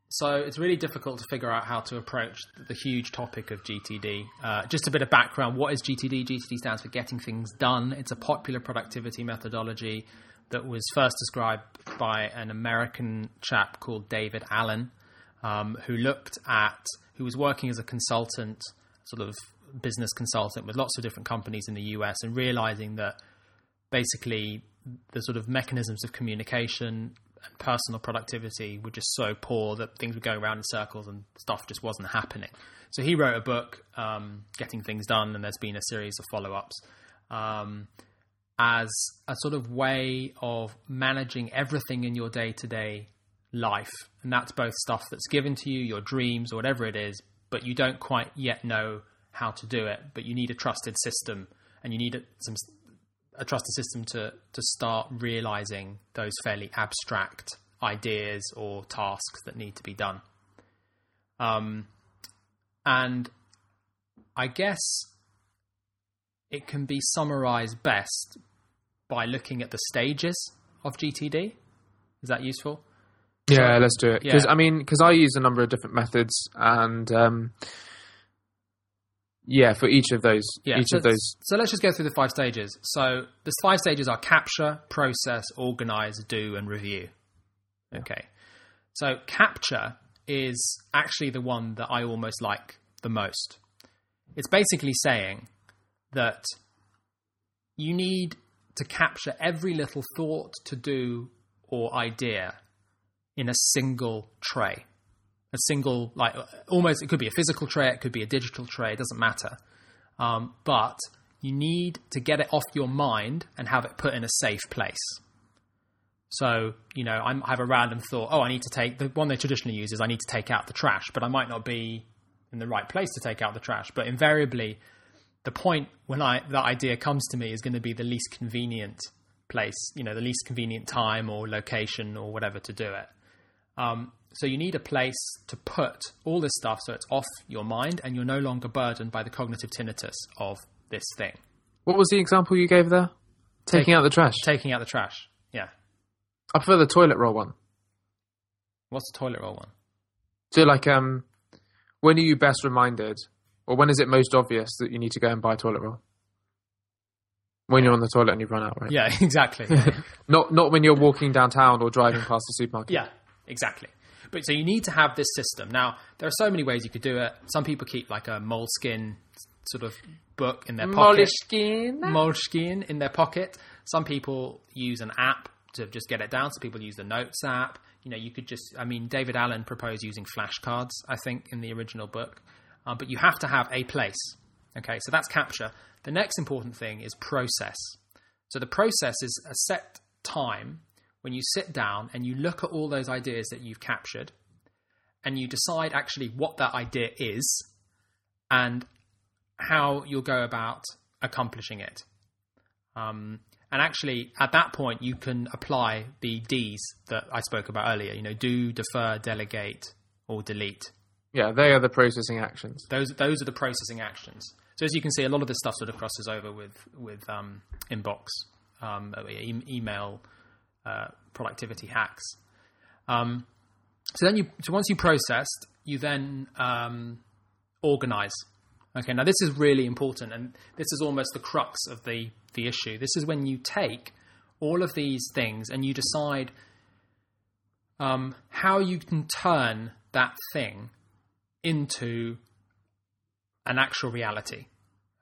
So it's really difficult to figure out how to approach the huge topic of GTD. Uh, just a bit of background. What is GTD? GTD stands for Getting Things Done. It's a popular productivity methodology that was first described by an American chap called David Allen, um, who looked at, who was working as a consultant, sort of business consultant with lots of different companies in the US, and realizing that basically the sort of mechanisms of communication and personal productivity were just so poor that things were going around in circles and stuff just wasn't happening. So he wrote a book, um, Getting Things Done, and there's been a series of follow ups um, as a sort of way of managing everything in your day to day life. And that's both stuff that's given to you, your dreams, or whatever it is, but you don't quite yet know how to do it, but you need a trusted system and you need a, some a trusted system to to start realizing those fairly abstract ideas or tasks that need to be done. Um, and I guess it can be summarized best by looking at the stages of GTD. Is that useful? Yeah, let's do it. Because Yeah. I mean, because I use a number of different methods, and um, yeah, for each of those, yeah, each so, of those, So let's just go through the five stages. So the five stages are capture, process, organize, do, and review. Okay. So capture is actually the one that I almost like the most. It's basically saying that you need to capture every little thought, to do, or idea in a single tray. A single, like almost, it could be a physical tray, it could be a digital tray, it doesn't matter. Um, but you need to get it off your mind and have it put in a safe place. So, you know, I have a random thought, oh, I need to take the one they traditionally use is I need to take out the trash, but I might not be in the right place to take out the trash. But invariably, the point when I that idea comes to me is going to be the least convenient place, you know, the least convenient time or location or whatever to do it. Um, so you need a place to put all this stuff so it's off your mind and you're no longer burdened by the cognitive tinnitus of this thing. what was the example you gave there? Taking Take- out the trash. Taking out the trash. Yeah. I prefer the toilet roll one. What's the toilet roll one? So, like, um, when are you best reminded, or when is it most obvious that you need to go and buy toilet roll? When you're on the toilet and you've run out, right? Yeah, *laughs* exactly. *laughs* Not not when you're walking downtown or driving past the supermarket. yeah, exactly. But so you need to have this system. Now, there are so many ways you could do it. Some people keep like a moleskin sort of book in their pocket. Moleskine. Moleskine in their pocket. Some people use an app to just get it down. Some people use the Notes app. You know, you could just. I mean, David Allen proposed using flashcards. I think in the original book, uh, but you have to have a place. Okay, so that's capture. The next important thing is process. So the process is a set time when you sit down and you look at all those ideas that you've captured, and you decide actually what that idea is, and how you'll go about accomplishing it. Um, and actually, at that point, you can apply the D's that I spoke about earlier. You know, do, defer, delegate, or delete. Yeah, they are the processing actions. Those those are the processing actions. So as you can see, a lot of this stuff sort of crosses over with with um, inbox, um, e- email, uh, productivity hacks. Um, so then you so once you processed, you then um, organize. Okay, now this is really important, and this is almost the crux of the, the issue. This is when you take all of these things and you decide um, how you can turn that thing into an actual reality.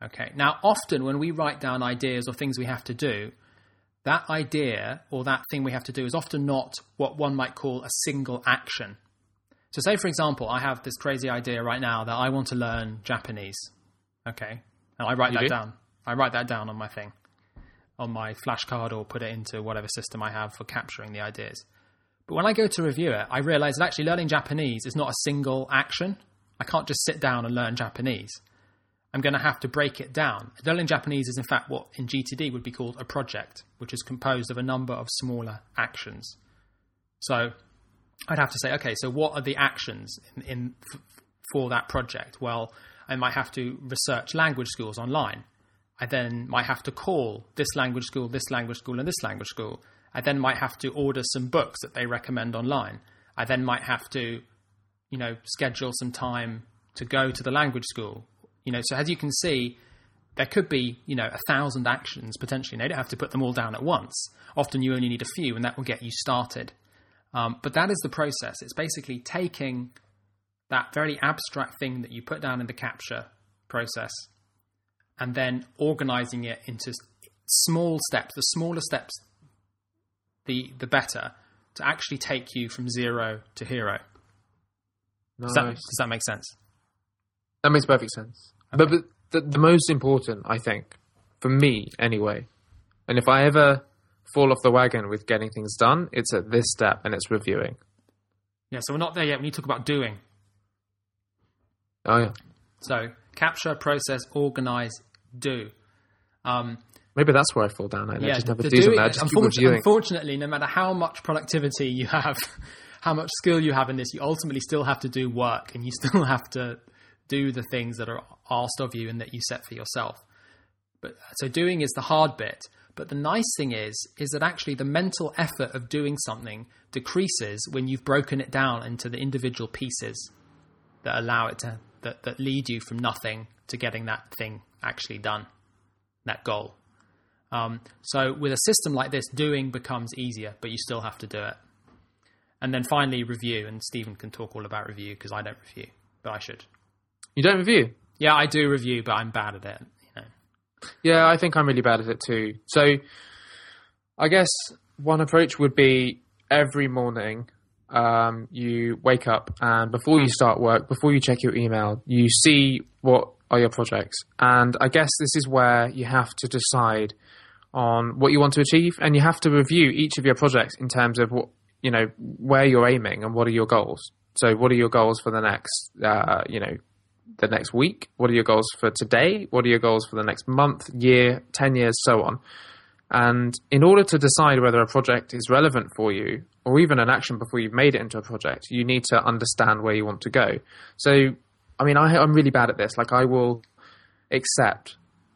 Okay, now often when we write down ideas or things we have to do, that idea or that thing we have to do is often not what one might call a single action. So, say for example, I have this crazy idea right now that I want to learn Japanese. Okay, and I write You that do? down. I write that down on my thing, on my flashcard, or put it into whatever system I have for capturing the ideas. But when I go to review it, I realize that actually learning Japanese is not a single action. I can't just sit down and learn Japanese. I'm going to have to break it down. Learning Japanese is, in fact, what in GTD would be called a project, which is composed of a number of smaller actions. So I'd have to say, okay, so what are the actions in, in f- for that project? Well, I might have to research language schools online. I then might have to call this language school, this language school, and this language school. I then might have to order some books that they recommend online. I then might have to, you know, schedule some time to go to the language school. You know, so as you can see, there could be, you know, a thousand actions potentially. And you don't have to put them all down at once. Often you only need a few, and that will get you started. Um, but that is the process. It's basically taking that very abstract thing that you put down in the capture process and then organizing it into small steps. The smaller steps, the the better to actually take you from zero to hero. Does, that, does that make sense? That makes perfect sense. But, but the, the most important, I think, for me anyway, and if I ever fall off the wagon with getting things done, it's at this step and it's reviewing. Yeah, so we're not there yet. We need to talk about doing. Oh yeah, So capture, process, organize, do. Um, maybe that's where I fall down. I yeah, just never do something. I just unfortunately, unfortunately, no matter how much productivity you have, how much skill you have in this, you ultimately still have to do work, and you *laughs* still have to do the things that are asked of you and that you set for yourself. But so doing is the hard bit. But the nice thing is, is that actually the mental effort of doing something decreases when you've broken it down into the individual pieces that allow it to that, that lead you from nothing to getting that thing actually done, that goal. Um, so with a system like this, doing becomes easier, but you still have to do it. And then finally, review. And Stevan can talk all about review because I don't review, but I should. You don't review. Yeah, I do review, but I'm bad at it. You know. Yeah, I think I'm really bad at it too. So, I guess one approach would be every morning um, you wake up and before you start work, before you check your email, you see what are your projects. And I guess this is where you have to decide on what you want to achieve and you have to review each of your projects in terms of what, you know, where you're aiming and what are your goals. So, what are your goals for the next, uh, you know, the next week? What are your goals for today? What are your goals for the next month, year, 10 years, so on? And in order to decide whether a project is relevant for you, or even an action before you've made it into a project, you need to understand where you want to go. So, I mean, I, I'm really bad at this. Like, I will accept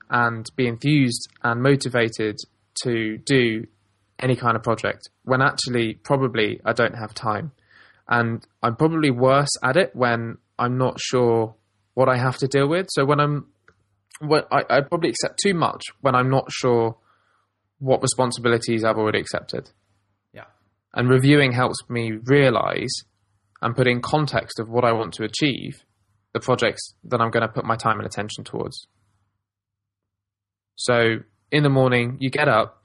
and be enthused and motivated to do any kind of project when actually, probably, I don't have time. And I'm probably worse at it when I'm not sure what I have to deal with. So when I'm, when I, I probably accept too much when I'm not sure what responsibilities I've already accepted. Yeah. And reviewing helps me realize and put in context of what I want to achieve the projects that I'm going to put my time and attention towards. So in the morning, you get up,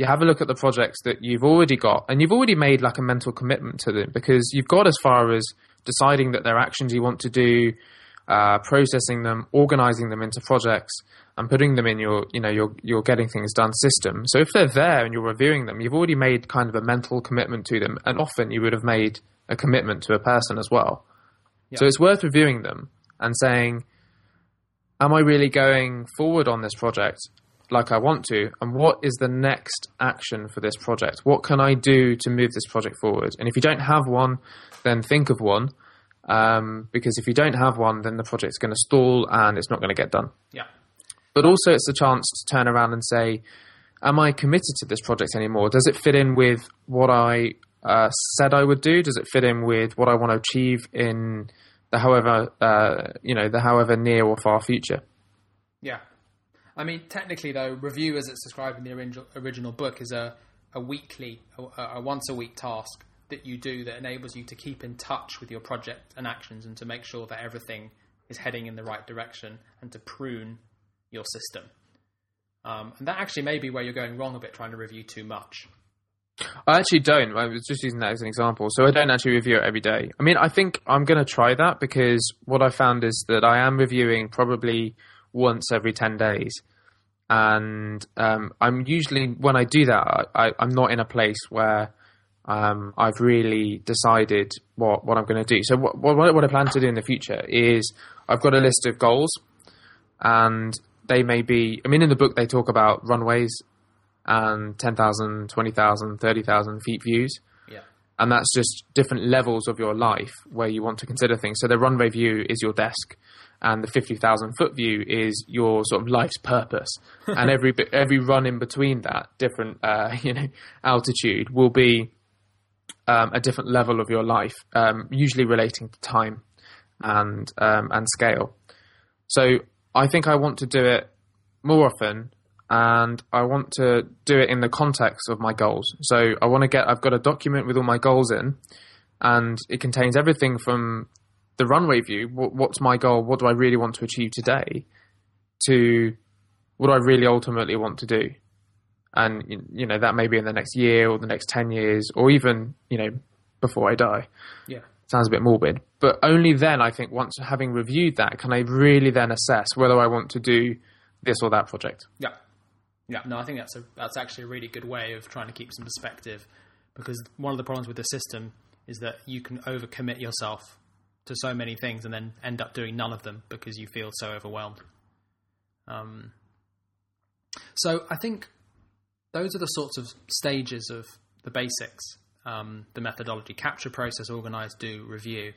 you have a look at the projects that you've already got, and you've already made like a mental commitment to them because you've got as far as deciding that they're actions you want to do, uh, processing them, organizing them into projects, and putting them in your, you know, your your getting things done system. So if they're there and you're reviewing them, you've already made kind of a mental commitment to them, and often you would have made a commitment to a person as well. So it's worth reviewing them and saying, am I really going forward on this project like I want to? And what is the next action for this project? What can I do to move this project forward? And if you don't have one, then think of one. Um, because if you don't have one, then the project's going to stall and it's not going to get done. Yeah. But also, it's a chance to turn around and say, Am I committed to this project anymore? Does it fit in with what I uh, said I would do? Does it fit in with what I want to achieve in the however uh, you know the however near or far future. Yeah. I mean, technically, though, review as it's described in the original, original book is a, a weekly, a, a once a week task that you do that enables you to keep in touch with your project and actions and to make sure that everything is heading in the right direction and to prune your system. Um, and that actually may be where you're going wrong a bit trying to review too much. I actually don't. I was just using that as an example. So I don't actually review it every day. I mean, I think I'm going to try that because what I found is that I am reviewing probably once every 10 days. And um, I'm usually, when I do that, I, I'm not in a place where um, I've really decided what, what I'm going to do. So what, what, what I plan to do in the future is I've got a list of goals and they may be, I mean, in the book they talk about runways and 10,000, 20,000, 30,000 feet views. Yeah. And that's just different levels of your life where you want to consider things. So the runway view is your desk and the 50,000 foot view is your sort of life's purpose. *laughs* and every every run in between that different, uh, *laughs* you know, altitude will be um, a different level of your life, um, usually relating to time and um, and scale. So I think I want to do it more often, and I want to do it in the context of my goals. So I want to get I've got a document with all my goals in, and it contains everything from the runway view. What, what's my goal? What do I really want to achieve today? To what do I really ultimately want to do? and you know that may be in the next year or the next 10 years or even you know before i die Yeah. sounds a bit morbid but only then i think once having reviewed that can i really then assess whether i want to do this or that project Yeah. Yeah. No, I think that's a that's actually a really good way of trying to keep some perspective because one of the problems with the system is that you can overcommit yourself to so many things and then end up doing none of them because you feel so overwhelmed. Um, so I think those are the sorts of stages of the basics, um, the methodology, capture, process, organize, do, review.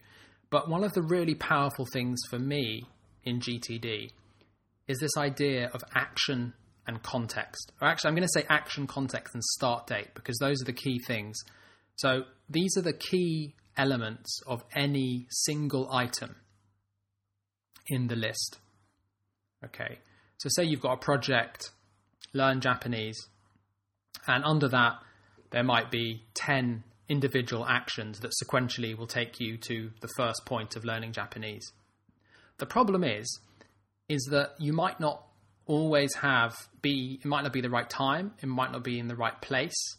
But one of the really powerful things for me in GTD is this idea of action and context. Or actually, I'm going to say action, context, and start date because those are the key things. So these are the key elements of any single item in the list. Okay. So say you've got a project, learn Japanese, and under that, there might be 10 individual actions that sequentially will take you to the first point of learning Japanese. The problem is, is that you might not always have be it might not be the right time it might not be in the right place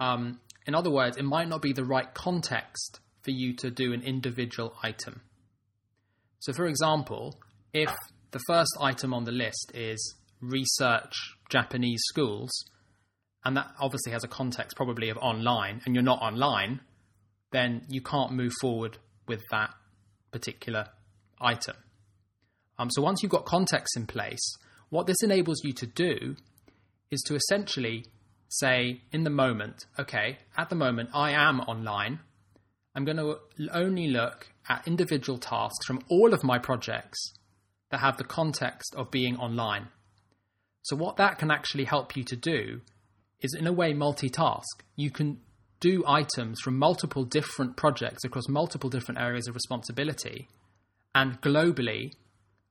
um, in other words it might not be the right context for you to do an individual item. So for example if the first item on the list is research japanese schools and that obviously has a context probably of online and you're not online then you can't move forward with that particular item. Um, so once you've got context in place what this enables you to do is to essentially say in the moment, okay, at the moment I am online. I'm going to only look at individual tasks from all of my projects that have the context of being online. So, what that can actually help you to do is, in a way, multitask. You can do items from multiple different projects across multiple different areas of responsibility and globally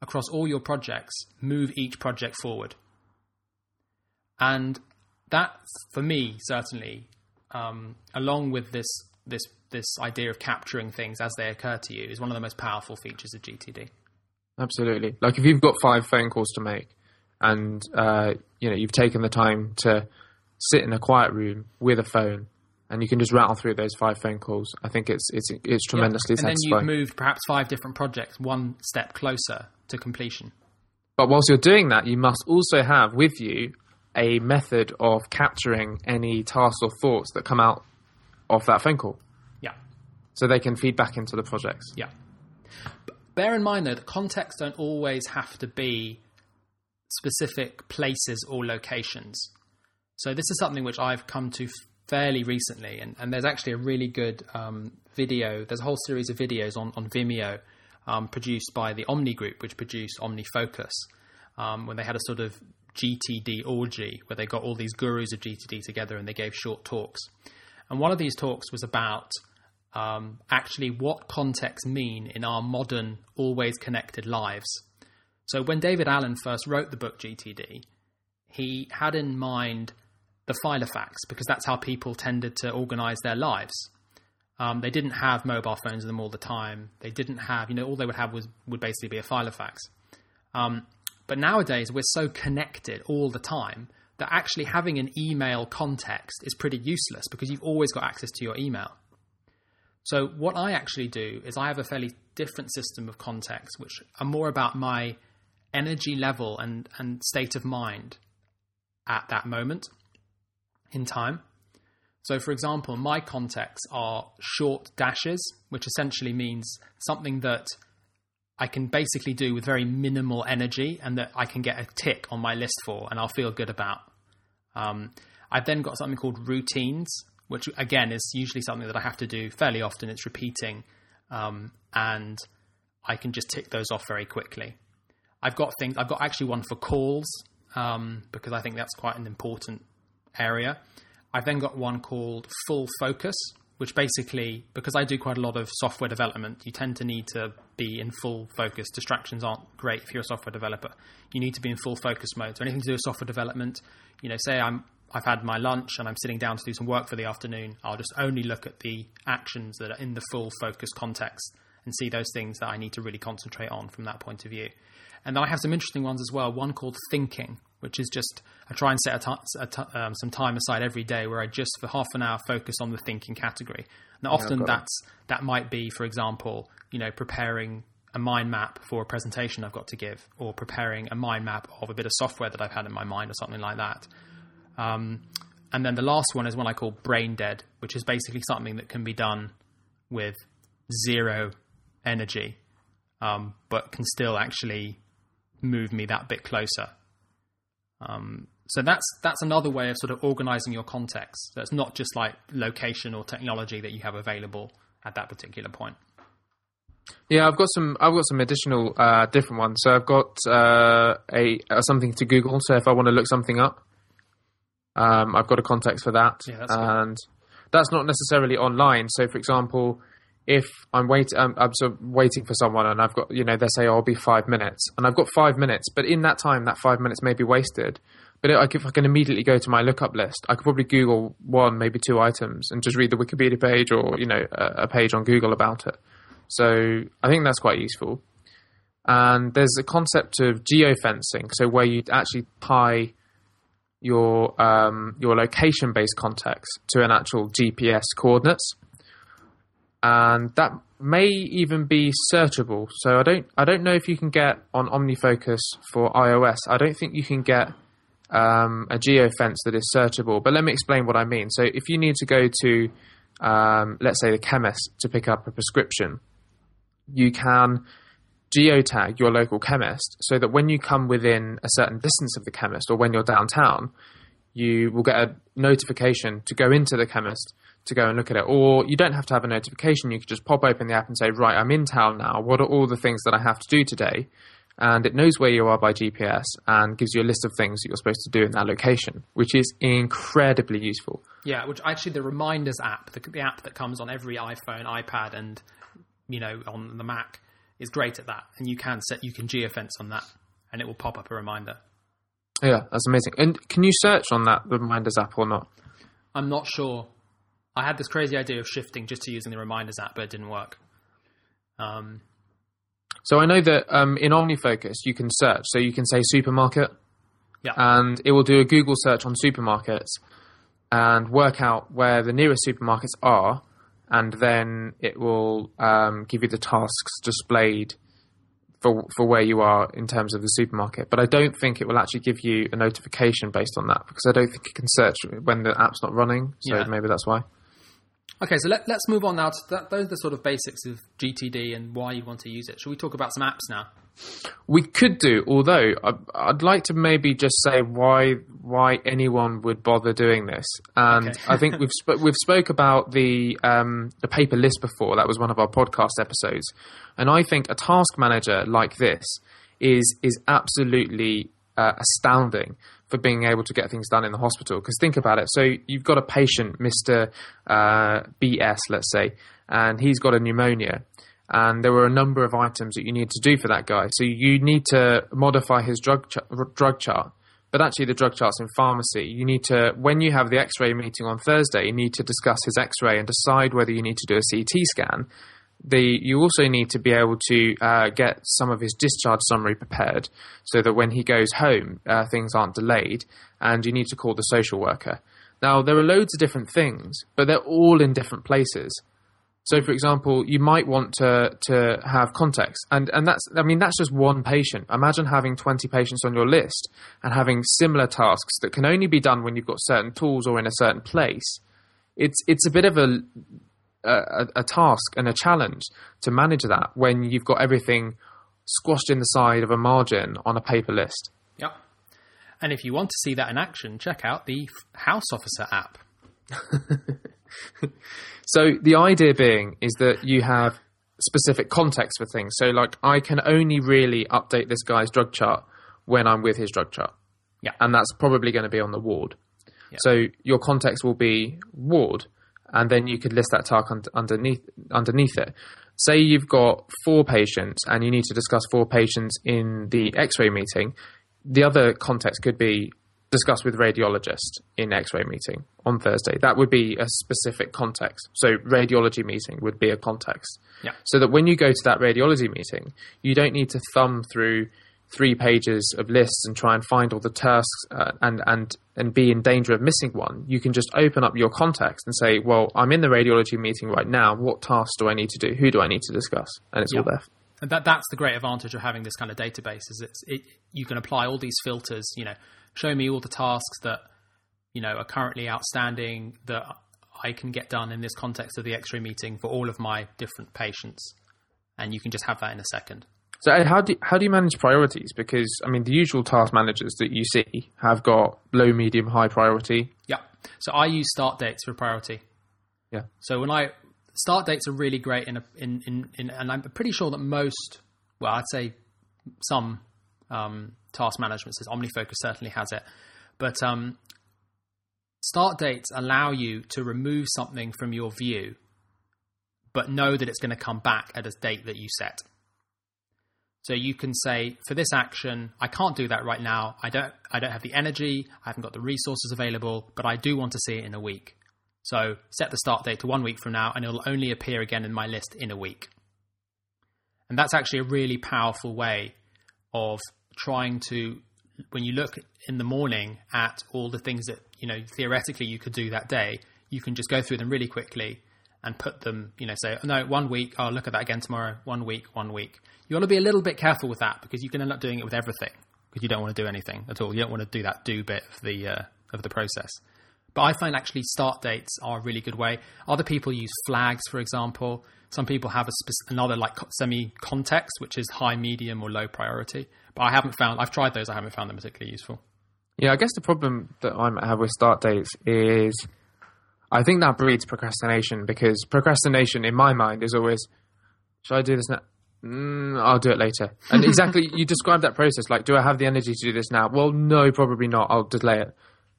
across all your projects, move each project forward. And that, for me, certainly, um, along with this this this idea of capturing things as they occur to you, is one of the most powerful features of GTD. Absolutely. Like if you've got five phone calls to make, and uh, you know you've taken the time to sit in a quiet room with a phone, and you can just rattle through those five phone calls. I think it's it's it's tremendously yeah. and satisfying. then you've moved perhaps five different projects one step closer to completion. But whilst you're doing that, you must also have with you a method of capturing any tasks or thoughts that come out of that phone call. Yeah. So they can feed back into the projects. Yeah. But bear in mind though, the contexts don't always have to be specific places or locations. So this is something which I've come to fairly recently, and, and there's actually a really good um, video. There's a whole series of videos on, on Vimeo um, produced by the Omni Group, which produced OmniFocus, um, when they had a sort of GTD orgy where they got all these gurus of GTD together and they gave short talks. And one of these talks was about um, actually what contexts mean in our modern, always connected lives. So when David Allen first wrote the book GTD, he had in mind the Filofax because that's how people tended to organize their lives. Um, they didn't have mobile phones in them all the time. They didn't have, you know, all they would have was would basically be a Filofax. Um, but nowadays we're so connected all the time that actually having an email context is pretty useless because you've always got access to your email. So what I actually do is I have a fairly different system of context, which are more about my energy level and, and state of mind at that moment in time. So, for example, my contexts are short dashes, which essentially means something that I can basically do with very minimal energy and that I can get a tick on my list for and I'll feel good about. Um, I've then got something called routines, which again is usually something that I have to do fairly often. It's repeating, um, and I can just tick those off very quickly. I've got things. I've got actually one for calls um, because I think that's quite an important area. I've then got one called full focus, which basically, because I do quite a lot of software development, you tend to need to be in full focus. Distractions aren't great if you're a software developer. You need to be in full focus mode. So anything to do with software development, you know, say I'm I've had my lunch and I'm sitting down to do some work for the afternoon, I'll just only look at the actions that are in the full focus context and see those things that I need to really concentrate on from that point of view. And then I have some interesting ones as well. One called thinking, which is just I try and set um, some time aside every day where I just for half an hour focus on the thinking category. Now, often yeah, that's that might be, for example, you know, preparing a mind map for a presentation I've got to give, or preparing a mind map of a bit of software that I've had in my mind, or something like that. Um, and then the last one is one I call brain dead, which is basically something that can be done with zero energy, um, but can still actually move me that bit closer. Um, so that's that's another way of sort of organizing your context. So it's not just like location or technology that you have available at that particular point. Yeah, I've got some. I've got some additional uh, different ones. So I've got uh, a uh, something to Google. So if I want to look something up, um, I've got a context for that, yeah, that's and that's not necessarily online. So, for example, if I'm waiting, I'm, I'm sort of waiting for someone, and I've got, you know, they say, oh, "I'll be five minutes," and I've got five minutes, but in that time, that five minutes may be wasted. But if I can immediately go to my lookup list, I could probably Google one, maybe two items, and just read the Wikipedia page or you know a, a page on Google about it. So I think that's quite useful. And there's a concept of geofencing, so where you actually tie your um, your location based context to an actual GPS coordinates, and that may even be searchable. So I don't I don't know if you can get on OmniFocus for iOS. I don't think you can get um, a geofence that is searchable. But let me explain what I mean. So if you need to go to um, let's say the chemist to pick up a prescription, you can geotag your local chemist so that when you come within a certain distance of the chemist or when you're downtown, you will get a notification to go into the chemist to go and look at it. Or you don't have to have a notification. You could just pop open the app and say, right, I'm in town now. What are all the things that I have to do today? And it knows where you are by GPS and gives you a list of things that you're supposed to do in that location, which is incredibly useful. Yeah, which actually the Reminders app, the, the app that comes on every iPhone, iPad, and you know on the Mac, is great at that, and you can set you can geofence on that, and it will pop up a reminder. Yeah, that's amazing. And can you search on that the reminders app or not? I'm not sure. I had this crazy idea of shifting just to using the reminders app, but it didn't work. Um, so I know that um, in OmniFocus you can search. So you can say supermarket, yeah, and it will do a Google search on supermarkets and work out where the nearest supermarkets are and then it will um, give you the tasks displayed for for where you are in terms of the supermarket. But I don't think it will actually give you a notification based on that because I don't think it can search when the app's not running. So yeah. maybe that's why. Okay, so let, us move on now. To that, those are the sort of basics of GTD and why you want to use it. Shall we talk about some apps now? We could do, although I'd like to maybe just say why why anyone would bother doing this. And okay. I think we've sp- *laughs* we've spoke about the um, the paper list before. That was one of our podcast episodes, and I think a task manager like this is is absolutely uh, astounding for being able to get things done in the hospital. Because think about it. So you've got a patient, Mister uh, BS, let's say, and he's got a pneumonia. And there were a number of items that you need to do for that guy. So you need to modify his drug ch- drug chart but actually the drug chart's in pharmacy. You need to, when you have the X-ray meeting on Thursday, you need to discuss his X-ray and decide whether you need to do a CT scan. The, you also need to be able to uh, get some of his discharge summary prepared so that when he goes home, uh, things aren't delayed, and you need to call the social worker. Now, there are loads of different things, but they're all in different places. So, for example, you might want to to have context, and and that's I mean that's just one patient. Imagine having twenty patients on your list and having similar tasks that can only be done when you've got certain tools or in a certain place. It's it's a bit of a a, a task and a challenge to manage that when you've got everything squashed in the side of a margin on a paper list. Yep. And if you want to see that in action, check out the House Officer app. *laughs* so the idea being is that you have specific context for things. So like I can only really update this guy's drug chart when I'm with his drug chart. Yeah. And that's probably going to be on the ward. Yeah. So your context will be ward and then you could list that task un- underneath underneath it. Say you've got four patients and you need to discuss four patients in the X-ray meeting. The other context could be discuss with radiologist in X-ray meeting on Thursday. That would be a specific context. So radiology meeting would be a context. Yeah. So that when you go to that radiology meeting, you don't need to thumb through three pages of lists and try and find all the tasks uh, and and and be in danger of missing one. You can just open up your context and say, "Well, I'm in the radiology meeting right now. What tasks do I need to do? Who do I need to discuss?" And it's all there. And that that's the great advantage of having this kind of database is it's it you can apply all these filters, you know, show me all the tasks that you know are currently outstanding that I can get done in this context of the X-ray meeting for all of my different patients, and you can just have that in a second. So how do how do you manage priorities? Because I mean, the usual task managers that you see have got low, medium, high priority. Yeah. So I use start dates for priority. Yeah. So when I start dates are really great in a, in, in in and I'm pretty sure that most well I'd say some um, task management systems OmniFocus certainly has it, but um, start dates allow you to remove something from your view, but know that it's going to come back at a date that you set. So you can say for this action, I can't do that right now. I don't I don't have the energy, I haven't got the resources available, but I do want to see it in a week. So set the start date to 1 week from now and it'll only appear again in my list in a week. And that's actually a really powerful way of trying to when you look in the morning at all the things that, you know, theoretically you could do that day, you can just go through them really quickly and put them, you know, say, no, one week, I'll look at that again tomorrow, one week, one week. You want to be a little bit careful with that because you can end up doing it with everything because you don't want to do anything at all. You don't want to do that do bit of the, uh, of the process. But I find actually start dates are a really good way. Other people use flags, for example. Some people have a another like semi context, which is high, medium, or low priority. But I haven't found. I've tried those. I haven't found them particularly useful. Yeah, I guess the problem that I have with start dates is I think that breeds procrastination because procrastination in my mind is always, should I do this now? Mm, I'll do it later. And *laughs* exactly, you described that process. Like, do I have the energy to do this now? Well, no, probably not. I'll delay it.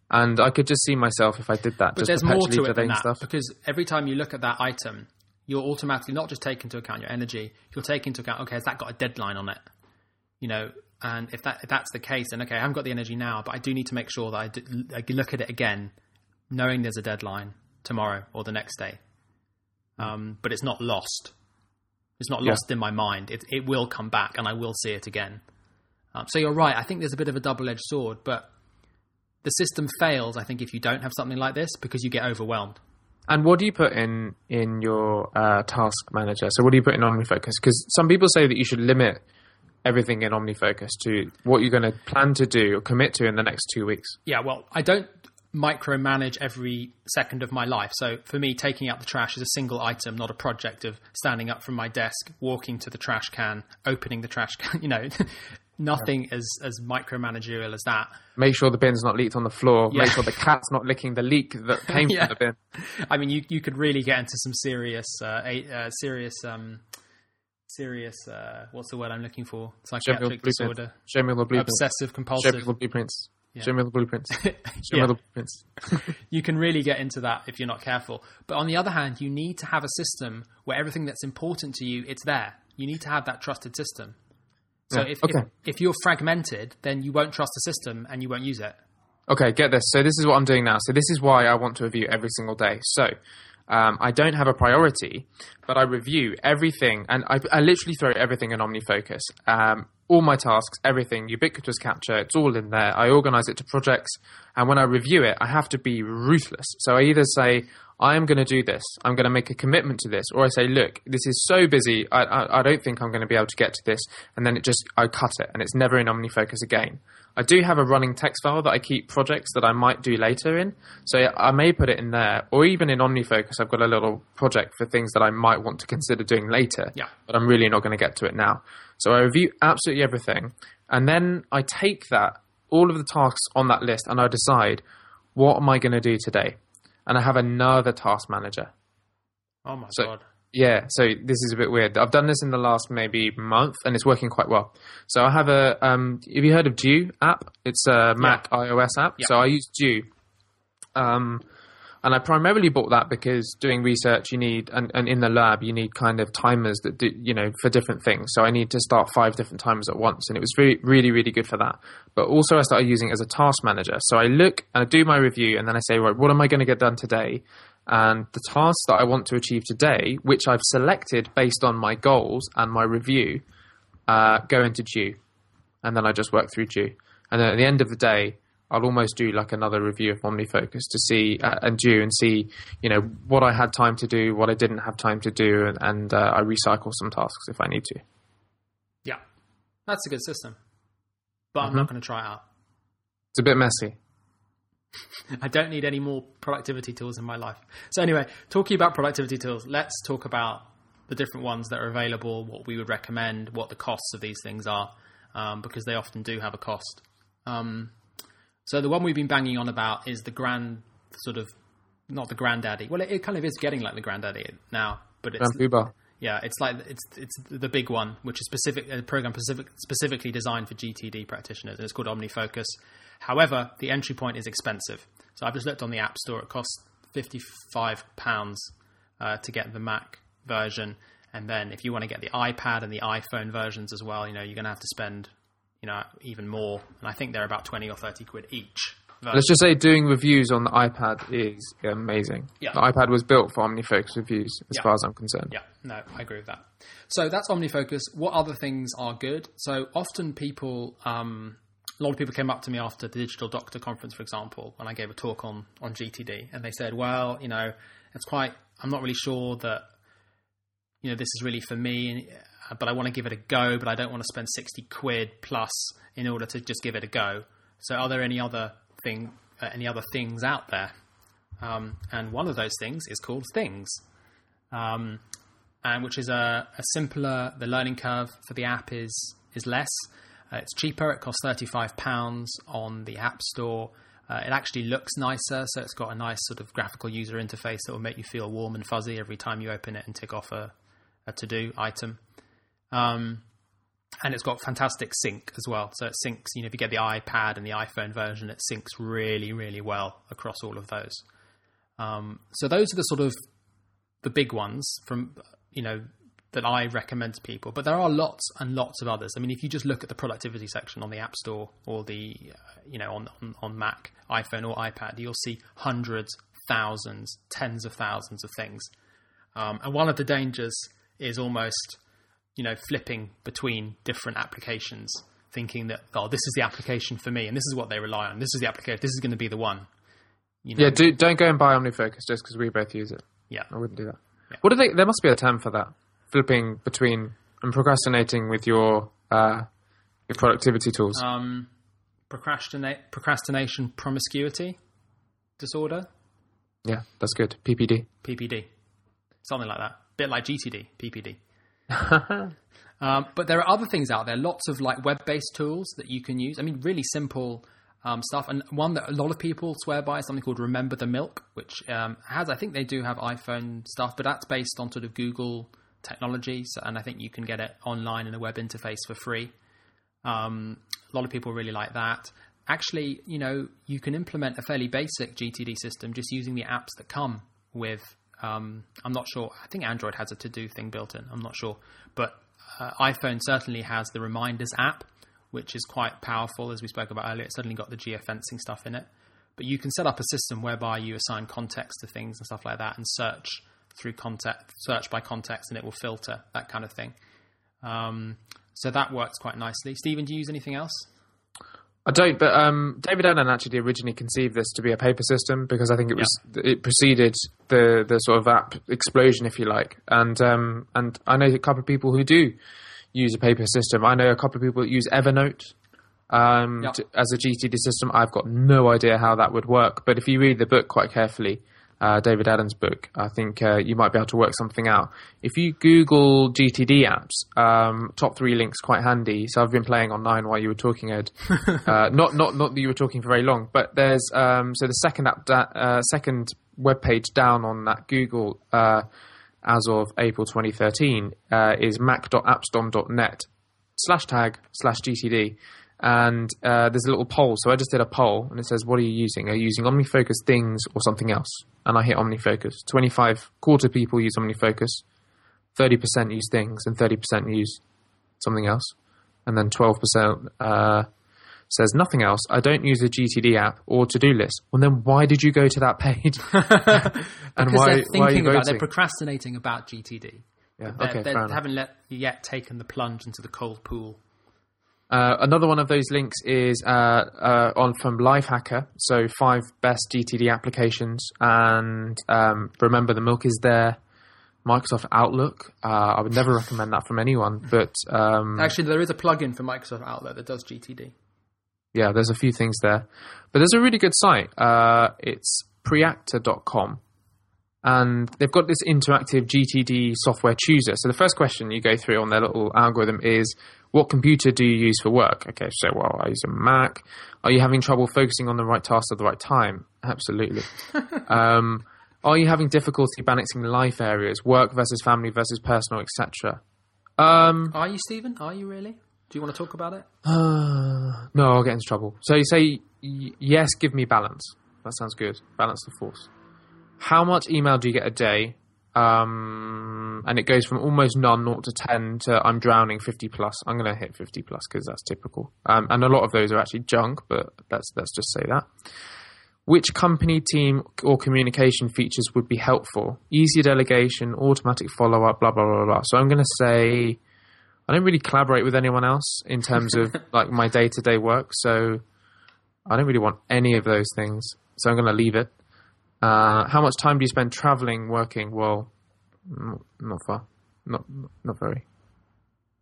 And I could just see myself if I did that. But just there's more to it than that stuff. because every time you look at that item, you'll automatically not just take into account your energy. You'll take into account, okay, has that got a deadline on it? You know, and if that if that's the case, then okay, I haven't got the energy now, but I do need to make sure that I, do, I look at it again, knowing there's a deadline tomorrow or the next day. Um, but it's not lost. It's not Yeah. lost in my mind. It it will come back, and I will see it again. Um, so you're right. I think there's a bit of a double edged sword, but the system fails. I think if you don't have something like this because you get overwhelmed. And what do you put in in your uh, task manager? So what do you put in OmniFocus? Because some people say that you should limit everything in OmniFocus to what you're going to plan to do or commit to in the next two weeks. Yeah, well, I don't micromanage every second of my life. So for me, taking out the trash is a single item, not a project of standing up from my desk, walking to the trash can, opening the trash can. *laughs* You know, *laughs* nothing as as micromanagerial as that. Make sure the bin's not leaked on the floor. Yeah. Make sure the cat's not licking the leak that *laughs* came Yeah. from the bin. I mean, you you could really get into some serious, uh, a, uh, serious, um, serious. Uh, what's the word I'm looking for? Show me all the Psychiatric blueprints. disorder, Show me the blueprints. obsessive Show me compulsive. the blueprints. Show me the blueprints. *laughs* Show Yeah. me the blueprints. *laughs* *laughs* you can really get into that if you're not careful. But on the other hand, you need to have a system where everything that's important to you, it's there. You need to have that trusted system. So Yeah, if, okay. if if you're fragmented, then you won't trust the system and you won't use it. Okay, get this. So this is what I'm doing now. So this is why I want to review every single day. So um, I don't have a priority, but I review everything, and I, I literally throw everything in OmniFocus. Um, all my tasks, everything, ubiquitous capture, it's all in there. I organize it to projects, and when I review it, I have to be ruthless. So I either say, I am going to do this, I'm going to make a commitment to this, or I say, look, this is so busy, I, I, I don't think I'm going to be able to get to this, and then it just, I cut it, and it's never in OmniFocus again. I do have a running text file that I keep projects that I might do later in. So I may put it in there, or even in OmniFocus, I've got a little project for things that I might want to consider doing later. Yeah. But I'm really not going to get to it now. So I review absolutely everything, and then I take that, all of the tasks on that list, and I decide what am I going to do today. And I have another task manager. Oh my So- god! Yeah, so this is a bit weird. I've done this in the last maybe month, and it's working quite well. So I have a. Um, have you heard of Due app? It's a Mac iOS app. Yeah. So I use Due, um, and I primarily bought that because doing research, you need, and, and in the lab, you need kind of timers that do, you know, for different things. So I need to start five different timers at once, and it was really, really, really good for that. But also, I started using it as a task manager. So I look and I do my review, and then I say, right, what am I going to get done today? and the tasks that I want to achieve today, which I've selected based on my goals and my review, uh, go into Due, and then I just work through Due, and then at the end of the day, I'll almost do like another review of OmniFocus to see uh, and Due and see, you know, what I had time to do, what I didn't have time to do, and, and uh, I recycle some tasks if I need to. Yeah, that's a good system. But I'm Mm-hmm. not going to try it out. It's a bit messy. *laughs* I don't need any more productivity tools in my life. So anyway, talking about productivity tools, let's talk about the different ones that are available, what we would recommend, what the costs of these things are, um, because they often do have a cost. Um, so the one we've been banging on about is the grand sort of not the granddaddy. Well, it, it kind of is getting like the granddaddy now, but it's Grand yeah, it's like it's it's the big one, which is specific a program specific, specifically designed for GTD practitioners, and it's called OmniFocus. However, the entry point is expensive. So I've just looked on the App Store; it costs fifty five pounds uh, to get the Mac version, and then if you want to get the iPad and the iPhone versions as well, you know you're going to have to spend you know even more. And I think they're about twenty or thirty quid each. Let's just say doing reviews on the iPad is amazing. Yeah. The iPad was built for OmniFocus reviews, as Yeah. far as I'm concerned. Yeah, no, I agree with that. So that's OmniFocus. What other things are good? So often people, um, a lot of people came up to me after the Digital Doctor conference, for example, when I gave a talk on on GTD, and they said, "Well, you know, it's quite. I'm not really sure that, you know, this is really for me, but I want to give it a go, but I don't want to spend sixty quid plus in order to just give it a go. So, are there any other thing, uh, any other things out there? Um, and one of those things is called Things um, and which is a, a simpler. The learning curve for the app is is less. Uh, it's cheaper. It costs thirty five pounds on the App Store. Uh, it actually looks nicer, so it's got a nice sort of graphical user interface that will make you feel warm and fuzzy every time you open it and tick off a, a to do item. Um, and it's got fantastic sync as well. So it syncs. You know, if you get the iPad and the iPhone version, it syncs really, really well across all of those. Um, so those are the sort of the big ones from you know that I recommend to people. But there are lots and lots of others. I mean, if you just look at the productivity section on the App Store or the uh, you know on, on on Mac, iPhone, or iPad, you'll see hundreds, thousands, tens of thousands of things. Um, and one of the dangers is almost you know flipping between different applications, thinking that oh this is the application for me and this is what they rely on. This is the application. This is going to be the one. You know? Yeah, do, don't go and buy OmniFocus just because we both use it. yeah. I wouldn't do that. Yeah. What do they? There must be a term for that. Flipping between and procrastinating with your uh, your productivity tools. um, procrastinate, procrastination promiscuity disorder, yeah, that's good. PPD. PPD, something like that. Bit like GTD, PPD. *laughs* um, but there are other things out there. Lots of like web-based tools that you can use. I mean, really simple um, stuff. And one that a lot of people swear by is something called Remember the Milk, which um, has. I think they do have iPhone stuff, but that's based on sort of Google technology. So, and I think you can get it online in a web interface for free. Um, a lot of people really like that. actually, you know, you can implement a fairly basic GTD system just using the apps that come with. Um, I'm not sure. I think Android has a to do thing built in. I'm not sure, but uh, iPhone certainly has the Reminders app, which is quite powerful, as we spoke about earlier. It's certainly got the geofencing stuff in it. But you can set up a system whereby you assign context to things and stuff like that, and search through context, search by context, and it will filter that kind of thing. Um, so that works quite nicely. Stevan, do you use anything else? I don't, but um, David Allen actually originally conceived this to be a paper system because I think it was it preceded the the sort of app explosion, if you like. And um, and I know a couple of people who do use a paper system. I know a couple of people that use Evernote um, Yeah. to, as a GTD system. I've got no idea how that would work, but if you read the book quite carefully, uh, David Allen's book, I think uh, you might be able to work something out. If you Google GTD apps, um, top three links quite handy. So I've been playing on nine while you were talking, Ed. *laughs* uh, not not not that you were talking for very long, but there's um, so the second app da- uh, second web page down on that Google uh, as of April 2013 uh, is mac.appstorm.net slash tag slash GTD. And uh, there's a little poll. So I just did a poll and it says, What are you using? Are you using OmniFocus things or something else? And I hit OmniFocus. 25 quarter people use OmniFocus, 30% use things, and 30% use something else. And then 12% uh, says nothing else. I don't use a GTD app or to do list. Well, then why did you go to that page? *laughs* *laughs* and Because why, they're why are you thinking about, they're procrastinating about GTD. yeah, okay, they haven't let, yet taken the plunge into the cold pool. Uh, another one of those links is uh, uh, on from Lifehacker. So five best GTD applications, and um, remember the milk is there. Microsoft Outlook. Uh, I would never recommend that from anyone, but um, Actually, there is a plugin for Microsoft Outlook that does GTD. yeah, there's a few things there. But there's a really good site. Uh, it's priacta.com. And they've got this interactive GTD software chooser. So the first question you go through on their little algorithm is, what computer do you use for work? Okay, so well, I use a Mac. Are you having trouble focusing on the right task at the right time? Absolutely. *laughs* um, are you having difficulty balancing life areas, work versus family versus personal, etc.? Um, Are you, Stevan? Are you really? Do you want to talk about it? uh, *sighs* no, I'll get into trouble. So you say, y- yes, give me balance. That sounds good. Balance the force. How much email do you get a day? Um, and it goes from almost none, 0 to 10, to I'm drowning 50 plus. I'm going to hit 50 plus because that's typical. Um, and a lot of those are actually junk, but let's, let's just say that. Which company, team, or communication features would be helpful? Easy delegation, automatic follow up, blah, blah, blah, blah. So I'm going to say I don't really collaborate with anyone else in terms of *laughs* like my day to day work. So I don't really want any of those things. So I'm going to leave it. Uh, how much time do you spend traveling, working? Well, not, not far. Not not very.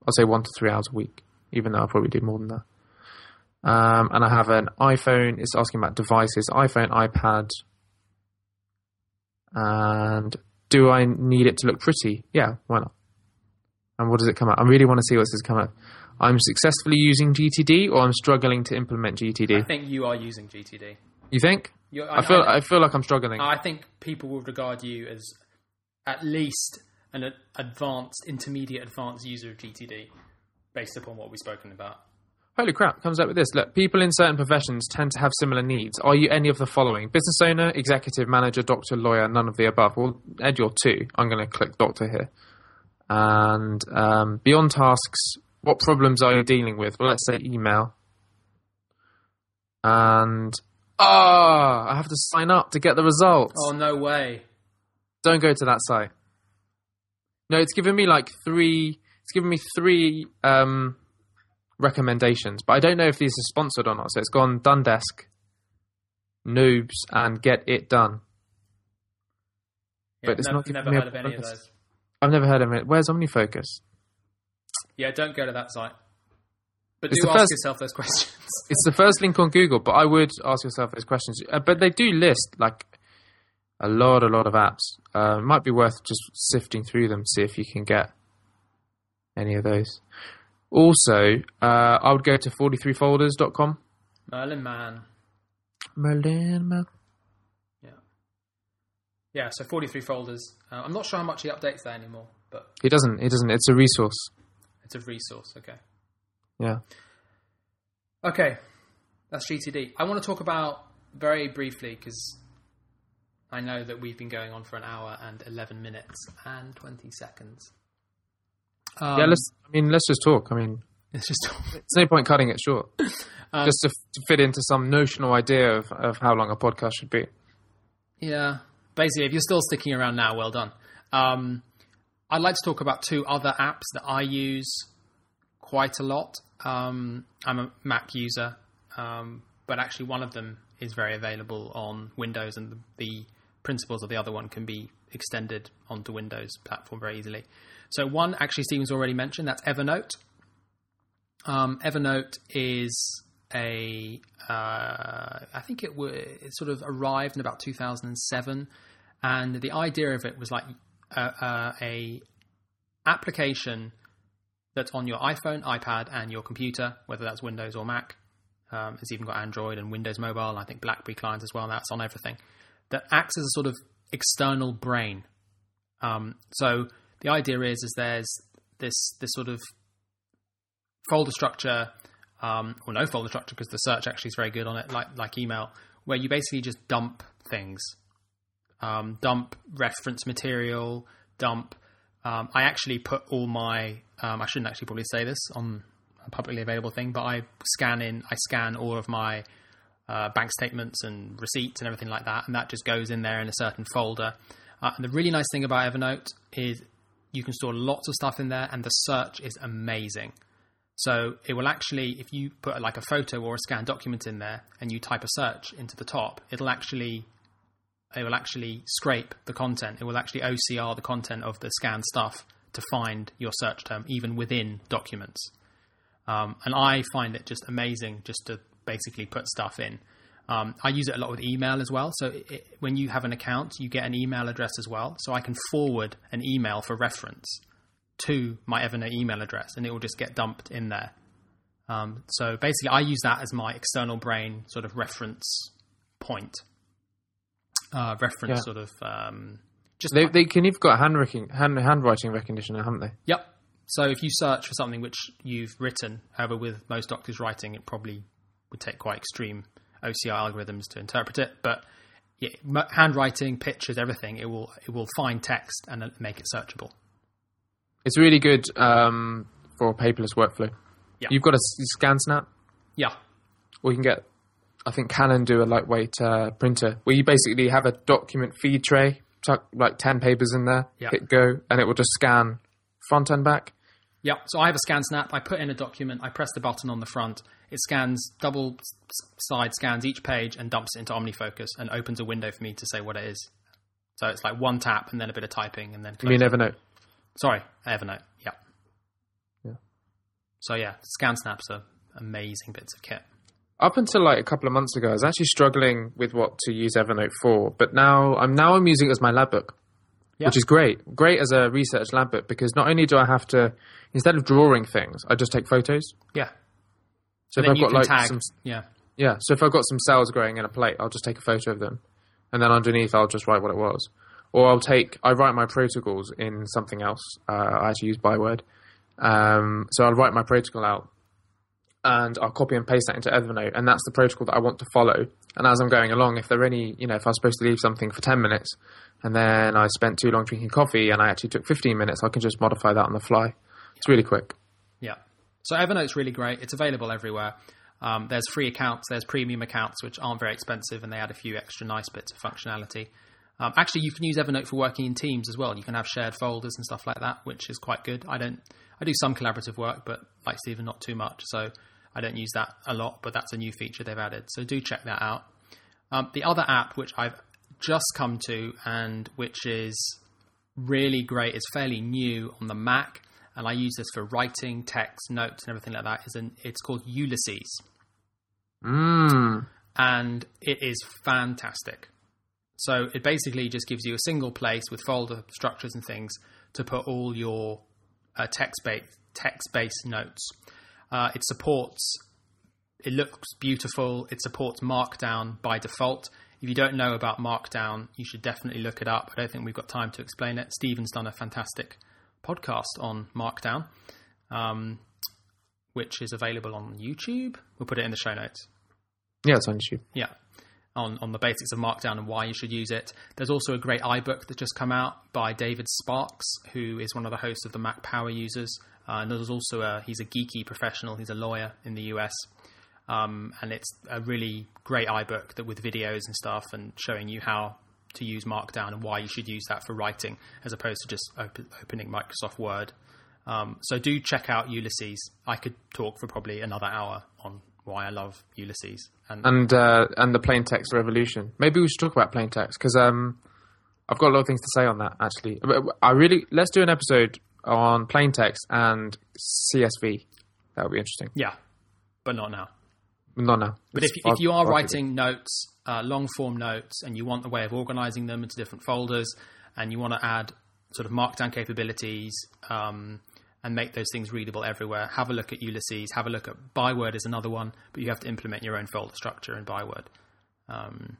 I'll say one to three hours a week, even though I'll probably do more than that. Um, and I have an iPhone. It's asking about devices: iPhone, iPad. And do I need it to look pretty? Yeah, why not? And what does it come out? I really want to see what this come out. I'm successfully using GTD, or I'm struggling to implement GTD. I think you are using GTD. You think? You're, I feel I feel like I'm struggling. I think people will regard you as at least an advanced, intermediate, advanced user of GTD, based upon what we've spoken about. Holy crap, comes up with this. Look, people in certain professions tend to have similar needs. Are you any of the following? Business owner, executive, manager, doctor, lawyer, none of the above. Well, Ed, you're two. I'm going to click doctor here. And um, beyond tasks, what problems are you dealing with? Well, let's say email. And, ah, I have to sign up to get the results. Oh no way! Don't go to that site. No, it's given me like three. It's given me three um, recommendations, but I don't know if these are sponsored or not. So it's gone Dundesk, Nozbe, and Get It Done. Yeah, But it's never, not giving me a heard of any of bonus. those. I've never heard of it. Where's OmniFocus? Yeah, don't go to that site. But It's do the ask first- yourself those questions. *laughs* It's the first link on Google, but I would ask yourself those questions. Uh, but they do list like a lot, a lot of apps. Uh, it might be worth just sifting through them to see if you can get any of those. Also, uh, I would go to 43folders.com. Merlin Mann. Merlin, Mer- Yeah. Yeah, so 43 folders. Uh, I'm not sure how much he updates that anymore, but He doesn't. He doesn't. It's a resource. it's a resource. Okay. Yeah. Okay. That's GTD. I want to talk about very briefly because I know that we've been going on for an hour and 11 minutes and 20 seconds. Um, yeah, let's. I mean, let's just talk. I mean, It's just *laughs* there's no point cutting it short. *laughs* Um, just to, to fit into some notional idea of, of how long a podcast should be. Yeah. Basically, if you're still sticking around now, well done. Um, I'd like to talk about two other apps that I use quite a lot. Um, I'm a Mac user, um, but actually, one of them is very available on Windows, and the, the principles of the other one can be extended onto Windows platform very easily. So, one actually Stevan's already mentioned that's Evernote. Um, Evernote is a, uh, I think it, w- it sort of arrived in about 2007, and the idea of it was like a, a, a application that's on your iPhone, iPad, and your computer, whether that's Windows or Mac. Um, it's even got Android and Windows Mobile, and I think BlackBerry clients as well. That's on everything. That acts as a sort of external brain. Um, so the idea is, is there's this this sort of folder structure, um, or no folder structure because the search actually is very good on it, like like email, where you basically just dump things, um, dump reference material, dump. Um, I actually put all my. Um, I shouldn't actually probably say this on a publicly available thing, but I scan in. I scan all of my uh, bank statements and receipts and everything like that, and that just goes in there in a certain folder. Uh, and the really nice thing about Evernote is you can store lots of stuff in there, and the search is amazing. So it will actually, if you put like a photo or a scanned document in there, and you type a search into the top, it'll actually it will actually scrape the content. It will actually OCR the content of the scanned stuff to find your search term, even within documents. Um, and I find it just amazing just to basically put stuff in. Um, I use it a lot with email as well. So it, it, when you have an account, you get an email address as well. So I can forward an email for reference to my Evernote email address, and it will just get dumped in there. Um, so basically, I use that as my external brain sort of reference point, uh, reference Yeah. sort of um, just They, they can. You've got handwriting, hand, handwriting recognition, haven't they? Yep. So if you search for something which you've written, however, with most doctors writing, it probably would take quite extreme OCR algorithms to interpret it. But yeah, handwriting, pictures, everything, it will it will find text and make it searchable. It's really good um, for a paperless workflow. Yeah. You've got a ScanSnap, Yeah. or you can get. I think Canon do a lightweight uh, printer where you basically have a document feed tray, tuck like ten papers in there, Yeah. hit go, and it will just scan front and back. Yeah. So I have a ScanSnap. I put in a document. I press the button on the front. It scans double side scans each page and dumps it into OmniFocus and opens a window for me to say what it is. So it's like one tap and then a bit of typing and then. You mean. Evernote? Sorry, Evernote. Yeah. Yeah. So yeah, ScanSnaps are amazing bits of kit. Up until like a couple of months ago, I was actually struggling with what to use Evernote for, but now I'm now I'm using it as my lab book, Yeah. which is great. Great as a research lab book because not only do I have to, instead of drawing things, I just take photos. Yeah. So And if I've got like tag. some, Yeah. yeah, so if I've got some cells growing in a plate, I'll just take a photo of them, and then underneath I'll just write what it was, or I'll take I write my protocols in something else. Uh, I actually use Byword, um, so I'll write my protocol out, and I'll copy and paste that into Evernote, and that's the protocol that I want to follow. And as I'm going along, if there are any, you know, if I was supposed to leave something for ten minutes, and then I spent too long drinking coffee, and I actually took fifteen minutes, I can just modify that on the fly. It's really quick. Yeah. So Evernote's really great. It's available everywhere. Um, there's free accounts, there's premium accounts, which aren't very expensive, and they add a few extra nice bits of functionality. Um, actually, you can use Evernote for working in teams as well. You can have shared folders and stuff like that, which is quite good. I don't, I do some collaborative work, but like Stevan, not too much. So I don't use that a lot, but that's a new feature they've added. So do check that out. Um, the other app, which I've just come to and which is really great, is fairly new on the Mac, and I use this for writing, text, notes, and everything like that. Is an, it's called Ulysses, Mmm. and it is fantastic. So it basically just gives you a single place with folder structures and things to put all your uh, text-based text-based notes. Uh, it supports. It looks beautiful. It supports Markdown by default. If you don't know about Markdown, you should definitely look it up. I don't think we've got time to explain it. Stevan's done a fantastic podcast on Markdown, um, which is available on YouTube. We'll put it in the show notes. Yeah, it's on YouTube. Yeah. On, on the basics of Markdown and why you should use it. There's also a great iBook that just come out by David Sparks, who is one of the hosts of the Mac Power Users. Uh, and there's also a he's a geeky professional. He's a lawyer in the US, um, and it's a really great iBook that with videos and stuff and showing you how to use Markdown and why you should use that for writing as opposed to just op- opening Microsoft Word. Um, so do check out Ulysses. I could talk for probably another hour on why I love Ulysses. And, and uh, and the plain text revolution. Maybe we should talk about plain text because um, I've got a lot of things to say on that. Actually, I really let's do an episode on plain text and CSV. That would be interesting. yeah, but not now. Not now. But if, if you are writing notes, uh, long form notes, and you want a way of organizing them into different folders, and you want to add sort of markdown capabilities um, and make those things readable everywhere, have a look at Ulysses. Have a look at Byword is another one, but you have to implement your own folder structure in Byword. Um,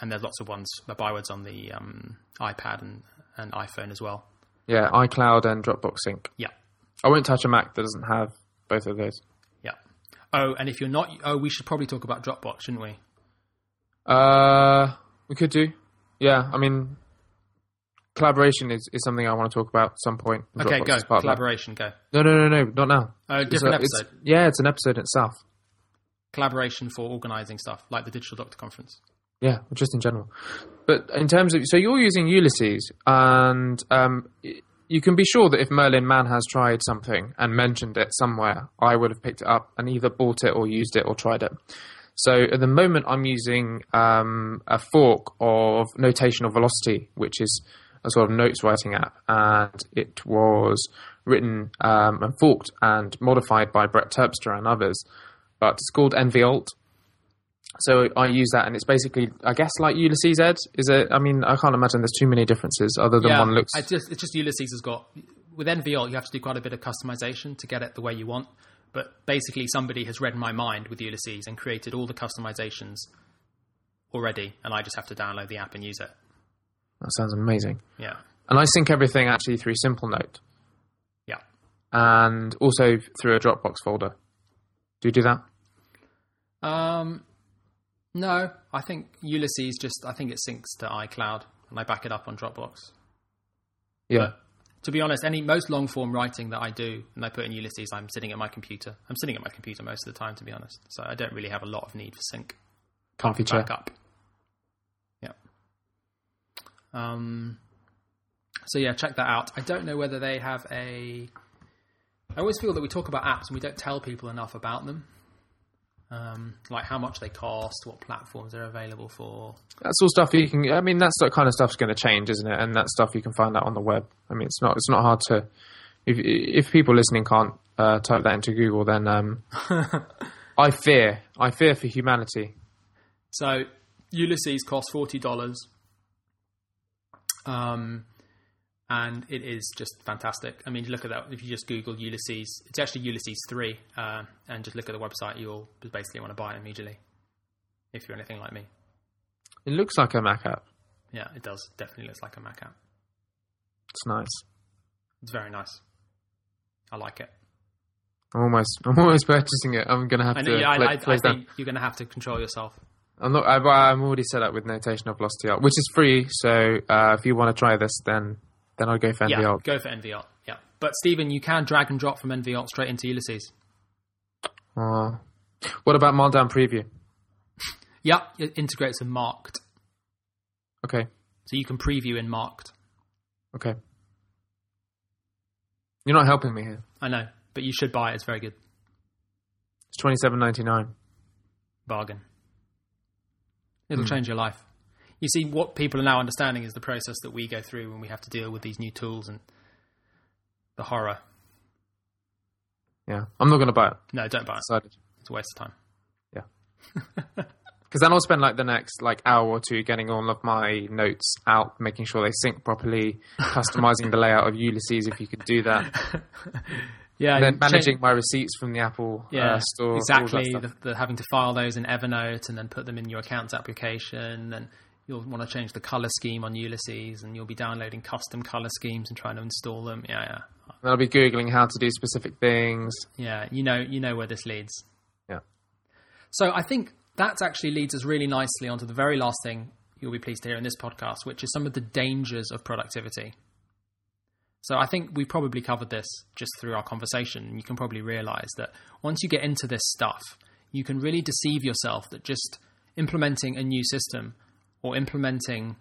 and there's lots of ones. Byword's on the um, iPad and, and iPhone as well. Yeah, iCloud and Dropbox Sync. Yeah. I won't touch a Mac that doesn't have both of those. Yeah. Oh, and if you're not, oh, we should probably talk about Dropbox, shouldn't we? Uh, we could do. Yeah, I mean, collaboration is, is something I want to talk about at some point. Okay, Dropbox go. Collaboration, go. No, no, no, no, not now. Oh, It's different a- it's- episode. yeah, it's an episode itself. Collaboration for organizing stuff, like the Digital Doctor Conference. Yeah, just in general. But in terms of, so you're using Ulysses, and um, you can be sure that if Merlin Mann has tried something and mentioned it somewhere, I would have picked it up and either bought it or used it or tried it. So at the moment, I'm using um, a fork of Notational Velocity, which is a sort of notes writing app, and it was written um, and forked and modified by Brett Terpstra and others. But it's called NVAlt, so I use that, and it's basically, I guess, like Ulysses Ed. Is it? I mean, I can't imagine there's too many differences other than one looks. I just it's just Ulysses has got with nvALT you have to do quite a bit of customization to get it the way you want. But basically, somebody has read my mind with Ulysses and created all the customizations already, and I just have to download the app and use it. That sounds amazing. Yeah, And I sync everything actually through Simplenote yeah. and also through a Dropbox folder. Do you do that? Um, no, I think Ulysses just I think it syncs to iCloud, and I back it up on Dropbox. Yeah. To be honest, any most long form writing that I do and I put in Ulysses, I'm sitting at my computer. I'm sitting at my computer most of the time, to be honest. So I don't really have a lot of need for sync. Comfy chair. back up. Yeah. Um. So yeah, check that out. I don't know whether they have a. I always feel that we talk about apps and we don't tell people enough about them. Um, like how much they cost, what platforms they're available for. That's all stuff you can. I mean, that's that kind of stuff's going to change, isn't it? And that stuff you can find out on the web. I mean, it's not. It's not hard to. If if people listening can't uh, type that into Google, then um, *laughs* I fear. I fear for humanity. So Ulysses costs forty dollars, um, and it is just fantastic. I mean, look at that. If you just Google Ulysses, it's actually Ulysses three, uh, and just look at the website, you'll basically want to buy it immediately. If you're anything like me, It looks like a Mac app. yeah, it does. Definitely looks like a Mac app. It's nice. It's very nice. I like it. I'm almost. *laughs* I'm almost purchasing it. I'm going to have And to. yeah, I, play- I, I close down. think you're going to have to control yourself. I'm not. I, I'm already set up with Notational Velocity Alt, which is free. So uh, if you want to try this, then then I'll go for Yeah, go for nvALT. Yeah, but Stevan, you can drag and drop from nvALT straight into Ulysses. Uh, what about Markdown Preview? *laughs* Yeah, it integrates with Marked. Okay. So you can preview in Marked. Okay. You're not helping me here. I know, but you should buy it. It's very good. It's twenty seven ninety nine. Bargain. It'll Hmm. change your life. You see, what people are now understanding is the process that we go through when we have to deal with these new tools and the horror. Yeah, I'm not going to buy it. No, don't buy it. Decided. It's a waste of time. Yeah. *laughs* because then I'll spend like the next like hour or two getting all of my notes out, making sure they sync properly, *laughs* customizing the layout of Ulysses if you could do that, *laughs* Yeah, and then managing change- my receipts from the Apple yeah, uh, store. exactly. The, the having to file those in Evernote and then put them in your accounts application, and you'll want to change the color scheme on Ulysses, and you'll be downloading custom color schemes and trying to install them. Yeah, yeah, And I'll be googling how to do specific things. yeah. You know, you know where this leads. Yeah. So I think that actually leads us really nicely onto the very last thing you'll be pleased to hear in this podcast, which is some of the dangers of productivity. So I think we probably covered this just through our conversation. You can probably realize that once you get into this stuff, you can really deceive yourself that just implementing a new system or implementing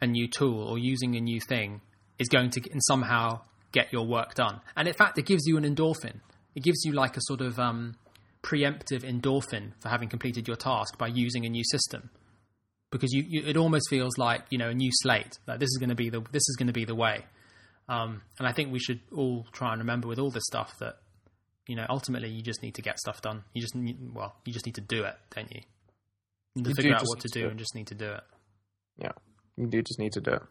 a new tool or using a new thing is going to somehow get your work done. And in fact, it gives you an endorphin. It gives you like a sort of um, preemptive endorphin for having completed your task by using a new system. Because you, you, it almost feels like you know a new slate. Like this is going to be the this is going to be the way. Um, and I think we should all try and remember with all this stuff that you know ultimately you just need to get stuff done. You just need, well you just need to do it, don't you? You, You figure out just what to need to do do and just need to do it. Yeah, you do just need to do it.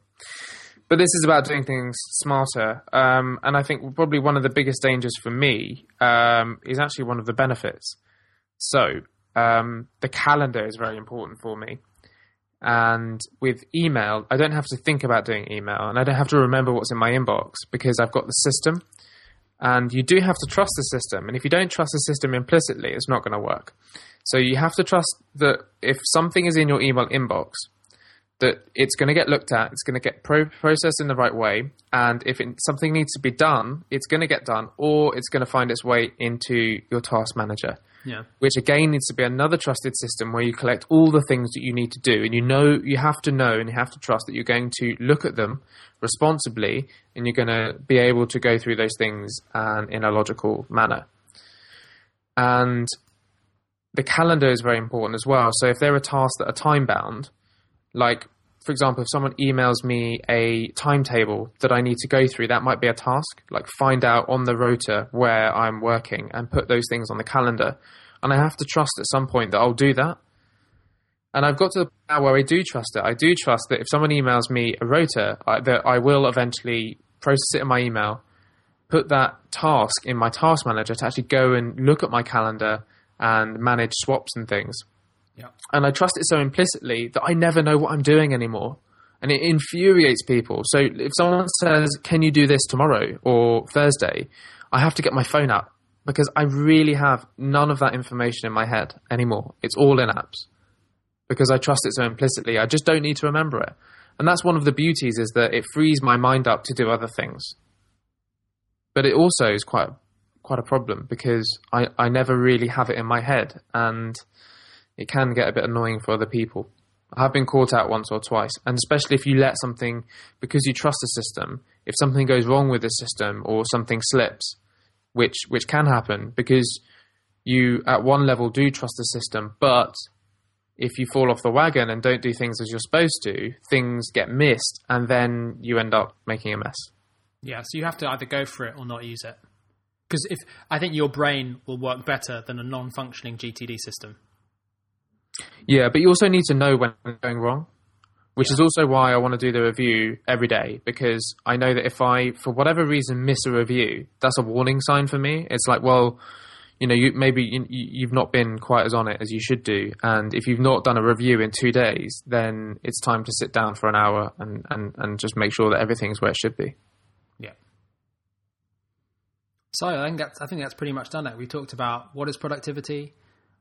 But this is about doing things smarter. Um, and I think probably one of the biggest dangers for me um, is actually one of the benefits. So um, the calendar is very important for me. And with email, I don't have to think about doing email and I don't have to remember what's in my inbox because I've got the system. And you do have to trust the system. And if you don't trust the system implicitly, it's not going to work. So you have to trust that if something is in your email inbox, that it's going to get looked at, it's going to get pro- processed in the right way, and if it, something needs to be done, it's going to get done, or it's going to find its way into your task manager, Yeah. which again needs to be another trusted system where you collect all the things that you need to do, and you know you have to know and you have to trust that you're going to look at them responsibly, and you're going to be able to go through those things and in a logical manner. And the calendar is very important as well. So if there are tasks that are time bound, like for example, if someone emails me a timetable that I need to go through, that might be a task. Like find out on the rota where I'm working and put those things on the calendar. And I have to trust at some point that I'll do that. And I've got to the point where I do trust it. I do trust that if someone emails me a rota, I, that I will eventually process it in my email, put that task in my task manager to actually go and look at my calendar and manage swaps and things And I trust it so implicitly that I never know what I'm doing anymore. And it infuriates people. So if someone says, Can you do this tomorrow or Thursday? I have to get my phone out because I really have none of that information in my head anymore. It's all in apps because I trust it so implicitly. I just don't need to remember it. And that's one of the beauties is that it frees my mind up to do other things. But it also is quite quite a problem because I, I never really have it in my head and it can get a bit annoying for other people. I have been caught out once or twice, and especially if you let something, because you trust the system, if something goes wrong with the system or something slips, which which can happen, because you at one level do trust the system, but if you fall off the wagon and don't do things as you're supposed to, things get missed, and then you end up making a mess. Yeah, so you have to either go for it or not use it. Because if I think your brain will work better than a non-functioning GTD system. Yeah, but you also need to know when it's going wrong, which is also why I want to do the review every day because I know that if I, for whatever reason, miss a review, that's a warning sign for me. It's like, well, you know, you, maybe you, you've not been quite as on it as you should do, and if you've not done a review in two days, then it's time to sit down for an hour and and and just make sure that everything's where it should be. Yeah. So I think that's I think that's pretty much done it. We talked about what is productivity,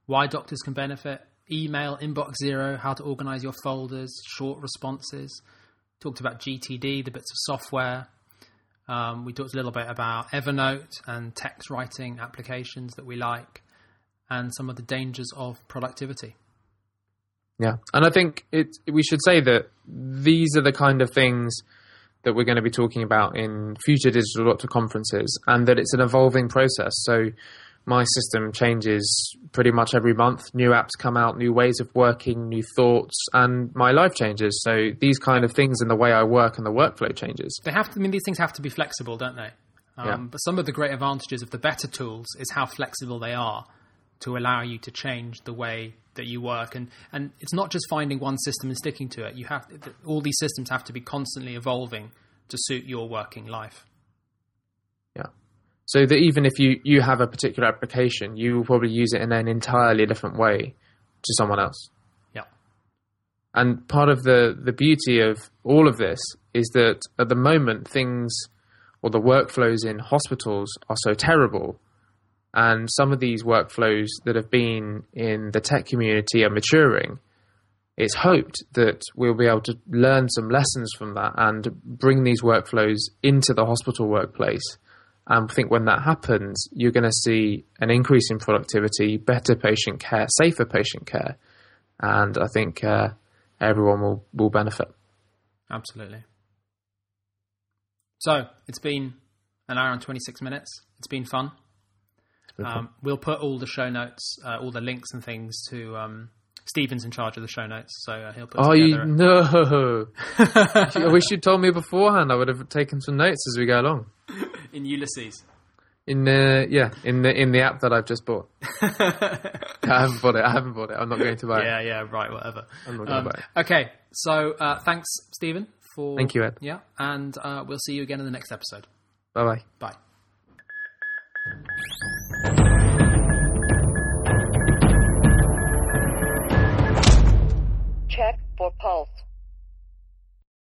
why doctors can benefit, email, inbox zero, how to organize your folders, short responses. Talked about GTD, the bits of software. Um, we talked a little bit about Evernote and text writing applications that we like, and some of the dangers of productivity. Yeah, and I think it. We should say that these are the kind of things that we're going to be talking about in future digital doctor conferences, and that it's an evolving process. So my system changes pretty much every month. New apps come out, new ways of working, new thoughts, and my life changes. So these kind of things in the way I work and the workflow changes. They have to. I mean, these things have to be flexible, don't they? Um, Yeah. But some of the great advantages of the better tools is how flexible they are to allow you to change the way that you work. And and it's not just finding one system and sticking to it. You have all these systems have to be constantly evolving to suit your working life. So that even if you, you have a particular application, you will probably use it in an entirely different way to someone else. Yeah. And part of the, the beauty of all of this is that at the moment, things or the workflows in hospitals are so terrible and some of these workflows that have been in the tech community are maturing, it's hoped that we'll be able to learn some lessons from that and bring these workflows into the hospital workplace. And I think when that happens, you're going to see an increase in productivity, better patient care, safer patient care, and I think uh, everyone will, will benefit. Absolutely. So it's been an hour and 26 minutes. It's been fun. Um, we'll put all the show notes, uh, all the links and things to. Um, Stevan's in charge of the show notes, so uh, he'll put Oh, you no! *laughs* I wish you'd told me beforehand. I would have taken some notes as we go along. In Ulysses. In the yeah, in the in the app that I've just bought. *laughs* I haven't bought it. I haven't bought it. I'm not going to buy it. Yeah, yeah, right, whatever. I'm not going to Um, buy it. okay, so uh, thanks, Stevan, for Thank you, Ed. Yeah, and uh, we'll see you again in the next episode. Bye bye. Bye. Check for pulse.